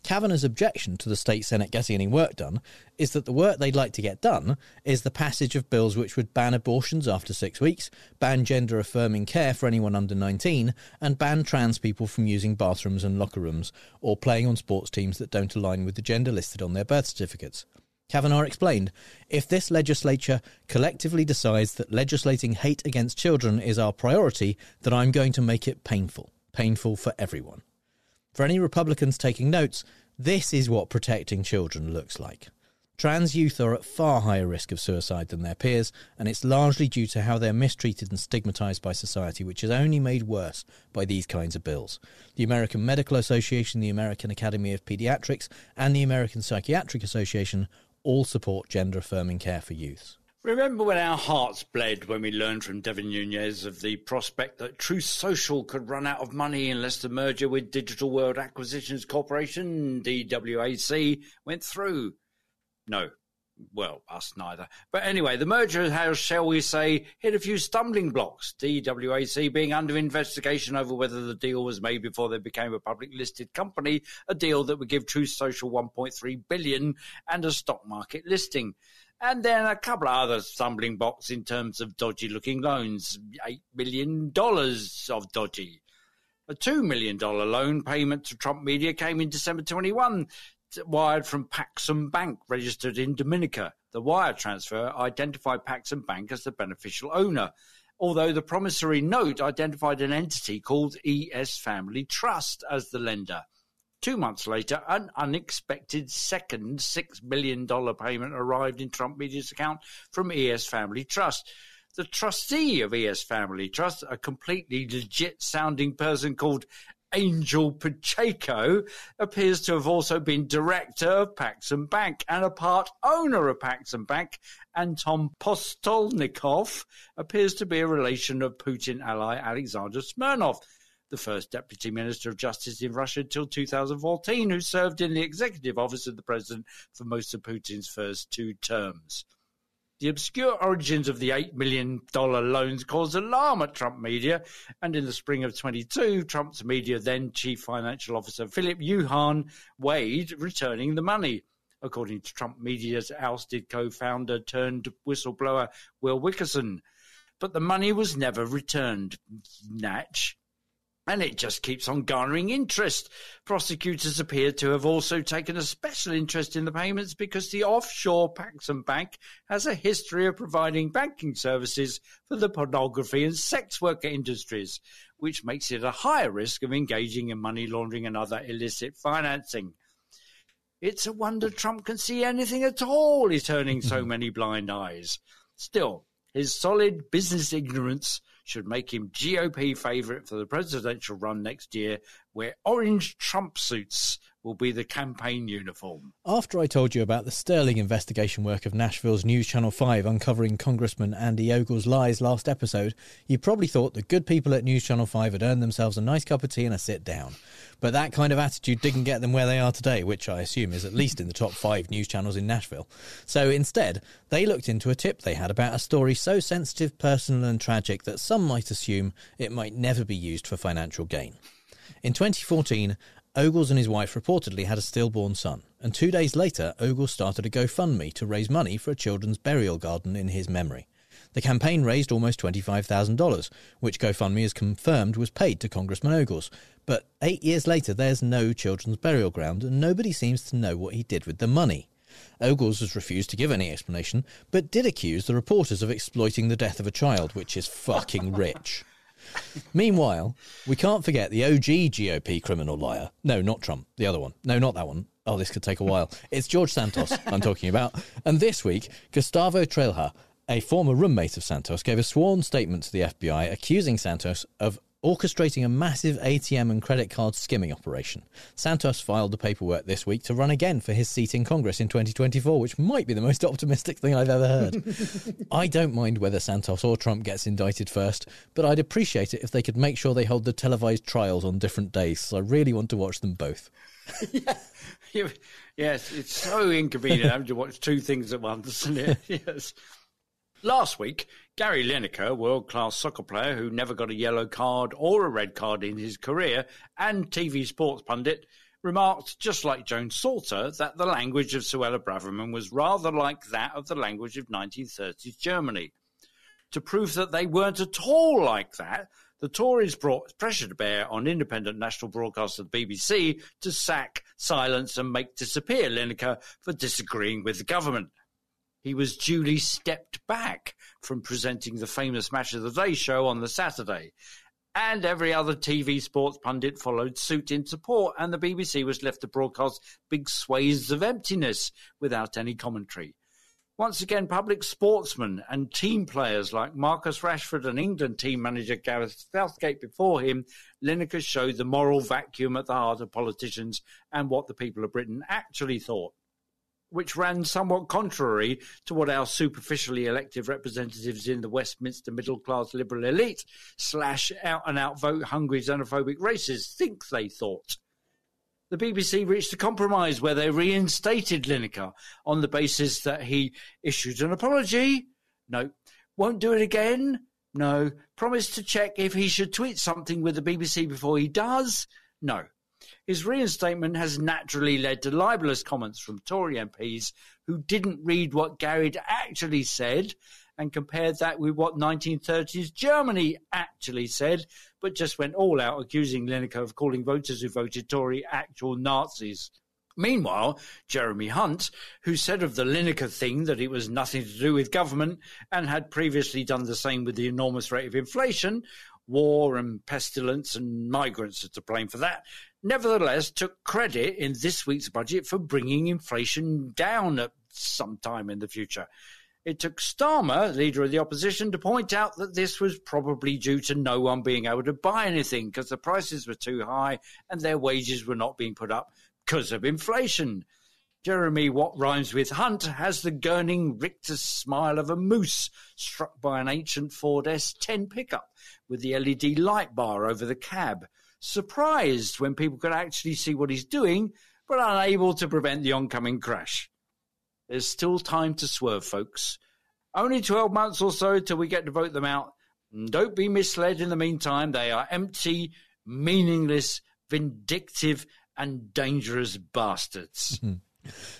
Cavanaugh's objection to the state Senate getting any work done is that the work they'd like to get done is the passage of bills which would ban abortions after six weeks, ban gender affirming care for anyone under 19, and ban trans people from using bathrooms and locker rooms or playing on sports teams that don't align with the gender listed on their birth certificates. Cavanaugh explained if this legislature collectively decides that legislating hate against children is our priority, then I'm going to make it painful. Painful for everyone. For any Republicans taking notes, this is what protecting children looks like. Trans youth are at far higher risk of suicide than their peers, and it's largely due to how they're mistreated and stigmatised by society, which is only made worse by these kinds of bills. The American Medical Association, the American Academy of Pediatrics, and the American Psychiatric Association all support gender affirming care for youths. Remember when our hearts bled when we learned from Devin Nunes of the prospect that Truth Social could run out of money unless the merger with Digital World Acquisitions Corporation, DWAC, went through? No. Well, us neither. But anyway, the merger has, shall we say, hit a few stumbling blocks. DWAC being under investigation over whether the deal was made before they became a public listed company, a deal that would give Truth Social 1.3 billion and a stock market listing and then a couple of other stumbling blocks in terms of dodgy looking loans. $8 million of dodgy. A $2 million loan payment to Trump Media came in December 21, wired from Paxum Bank, registered in Dominica. The wire transfer identified Paxum Bank as the beneficial owner, although the promissory note identified an entity called ES Family Trust as the lender. Two months later, an unexpected second $6 million payment arrived in Trump Media's account from ES Family Trust. The trustee of ES Family Trust, a completely legit sounding person called Angel Pacheco, appears to have also been director of Paxum Bank and a part owner of Paxum Bank. Anton Postolnikov appears to be a relation of Putin ally Alexander Smirnov the first Deputy Minister of Justice in Russia until 2014, who served in the executive office of the president for most of Putin's first two terms. The obscure origins of the $8 million loans caused alarm at Trump media, and in the spring of 22, Trump's media then chief financial officer Philip Juhan Wade returning the money. According to Trump media's ousted co founder turned whistleblower Will Wilkerson. But the money was never returned. Natch. And it just keeps on garnering interest. Prosecutors appear to have also taken a special interest in the payments because the offshore Paxum Bank has a history of providing banking services for the pornography and sex worker industries, which makes it a higher risk of engaging in money laundering and other illicit financing. It's a wonder Trump can see anything at all, he's turning so many blind eyes. Still, his solid business ignorance should make him GOP favourite for the presidential run next year, where orange Trump suits will be the campaign uniform. After I told you about the sterling investigation work of Nashville's News Channel 5 uncovering Congressman Andy Ogles' lies last episode, you probably thought the good people at News Channel 5 had earned themselves a nice cup of tea and a sit down. But that kind of attitude didn't get them where they are today, which I assume is at least in the top five news channels in Nashville. So instead, they looked into a tip they had about a story so sensitive, personal, and tragic that some might assume it might never be used for financial gain. In 2014, Ogles and his wife reportedly had a stillborn son, and two days later, Ogles started a GoFundMe to raise money for a children's burial garden in his memory. The campaign raised almost $25,000, which GoFundMe has confirmed was paid to Congressman Ogles. But eight years later, there's no children's burial ground, and nobody seems to know what he did with the money. Ogles has refused to give any explanation, but did accuse the reporters of exploiting the death of a child, which is fucking rich. Meanwhile, we can't forget the OG GOP criminal liar. No, not Trump. The other one. No, not that one. Oh, this could take a while. It's George Santos I'm talking about. And this week, Gustavo Trelha, a former roommate of Santos, gave a sworn statement to the FBI accusing Santos of orchestrating a massive ATM and credit card skimming operation. Santos filed the paperwork this week to run again for his seat in Congress in 2024, which might be the most optimistic thing I've ever heard. I don't mind whether Santos or Trump gets indicted first, but I'd appreciate it if they could make sure they hold the televised trials on different days, so I really want to watch them both. Yeah, yes, it's so inconvenient having to watch two things at once, isn't it? yes. Last week, Gary Lineker, world class soccer player who never got a yellow card or a red card in his career, and TV sports pundit, remarked, just like Joan Salter, that the language of Suella Braverman was rather like that of the language of 1930s Germany. To prove that they weren't at all like that, the Tories brought pressure to bear on independent national broadcaster the BBC to sack, silence, and make disappear Lineker for disagreeing with the government. He was duly stepped back from presenting the famous Match of the Day show on the Saturday. And every other TV sports pundit followed suit in support, and the BBC was left to broadcast big swathes of emptiness without any commentary. Once again, public sportsmen and team players like Marcus Rashford and England team manager Gareth Southgate before him, Lineker showed the moral vacuum at the heart of politicians and what the people of Britain actually thought, which ran somewhat contrary to what our superficially elected representatives in the Westminster middle class liberal elite slash out and out vote hungry xenophobic racists think they thought the BBC reached a compromise where they reinstated Lineker on the basis that he issued an apology. No. Won't do it again. No. Promised to check if he should tweet something with the BBC before he does. No. His reinstatement has naturally led to libelous comments from Tory MPs who didn't read what Garrett actually said and compared that with what 1930s Germany actually said, but just went all out accusing Lineker of calling voters who voted Tory actual Nazis. Meanwhile, Jeremy Hunt, who said of the Lineker thing that it was nothing to do with government and had previously done the same with the enormous rate of inflation, war and pestilence and migrants are to blame for that, nevertheless took credit in this week's budget for bringing inflation down at some time in the future. It took Starmer, leader of the opposition, to point out that this was probably due to no one being able to buy anything because the prices were too high and their wages were not being put up because of inflation. Jeremy, what rhymes with Hunt, has the gurning rictus smile of a moose struck by an ancient Ford S10 pickup with the LED light bar over the cab. Surprised when people could actually see what he's doing, but unable to prevent the oncoming crash. There's still time to swerve, folks. Only 12 months or so till we get to vote them out. Don't be misled in the meantime. They are empty, meaningless, vindictive, and dangerous bastards.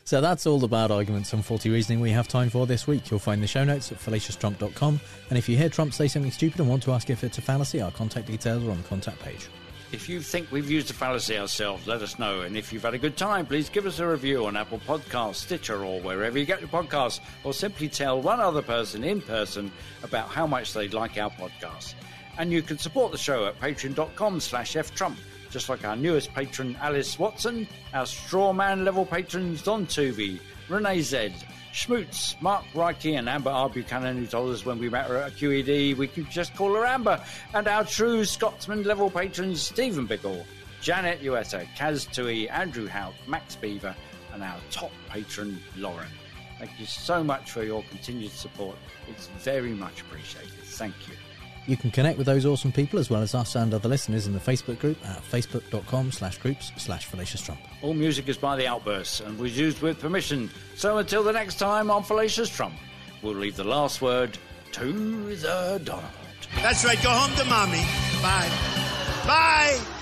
So that's all the bad arguments and faulty reasoning we have time for this week. You'll find the show notes at fallacioustrump.com. And if you hear Trump say something stupid and want to ask if it's a fallacy, our contact details are on the contact page. If you think we've used a fallacy ourselves, let us know. And if you've had a good time, please give us a review on Apple Podcasts, Stitcher, or wherever you get your podcasts, or simply tell one other person in person about how much they'd like our podcast. And you can support the show at patreon.com slash ftrump, just like our newest patron, Alice Watson, our strawman level patrons, Don Tuvey, Renee Zed, Schmutz, Mark Reiki, and Amber R. Buchanan, who told us when we met her at QED we could just call her Amber, and our true Scotsman level patrons, Stephen Bickle, Janet Uetta, Kaz Tui, Andrew Hout, Max Beaver, and our top patron, Lauren. Thank you so much for your continued support. It's very much appreciated. Thank you. You can connect with those awesome people as well as us and other listeners in the Facebook group at facebook.com slash groups slash fallacious trump. All music is by The Outbursts and was used with permission. So until the next time on Fallacious Trump, we'll leave the last word to the Donald. That's right. Go home to mommy. Bye. Bye.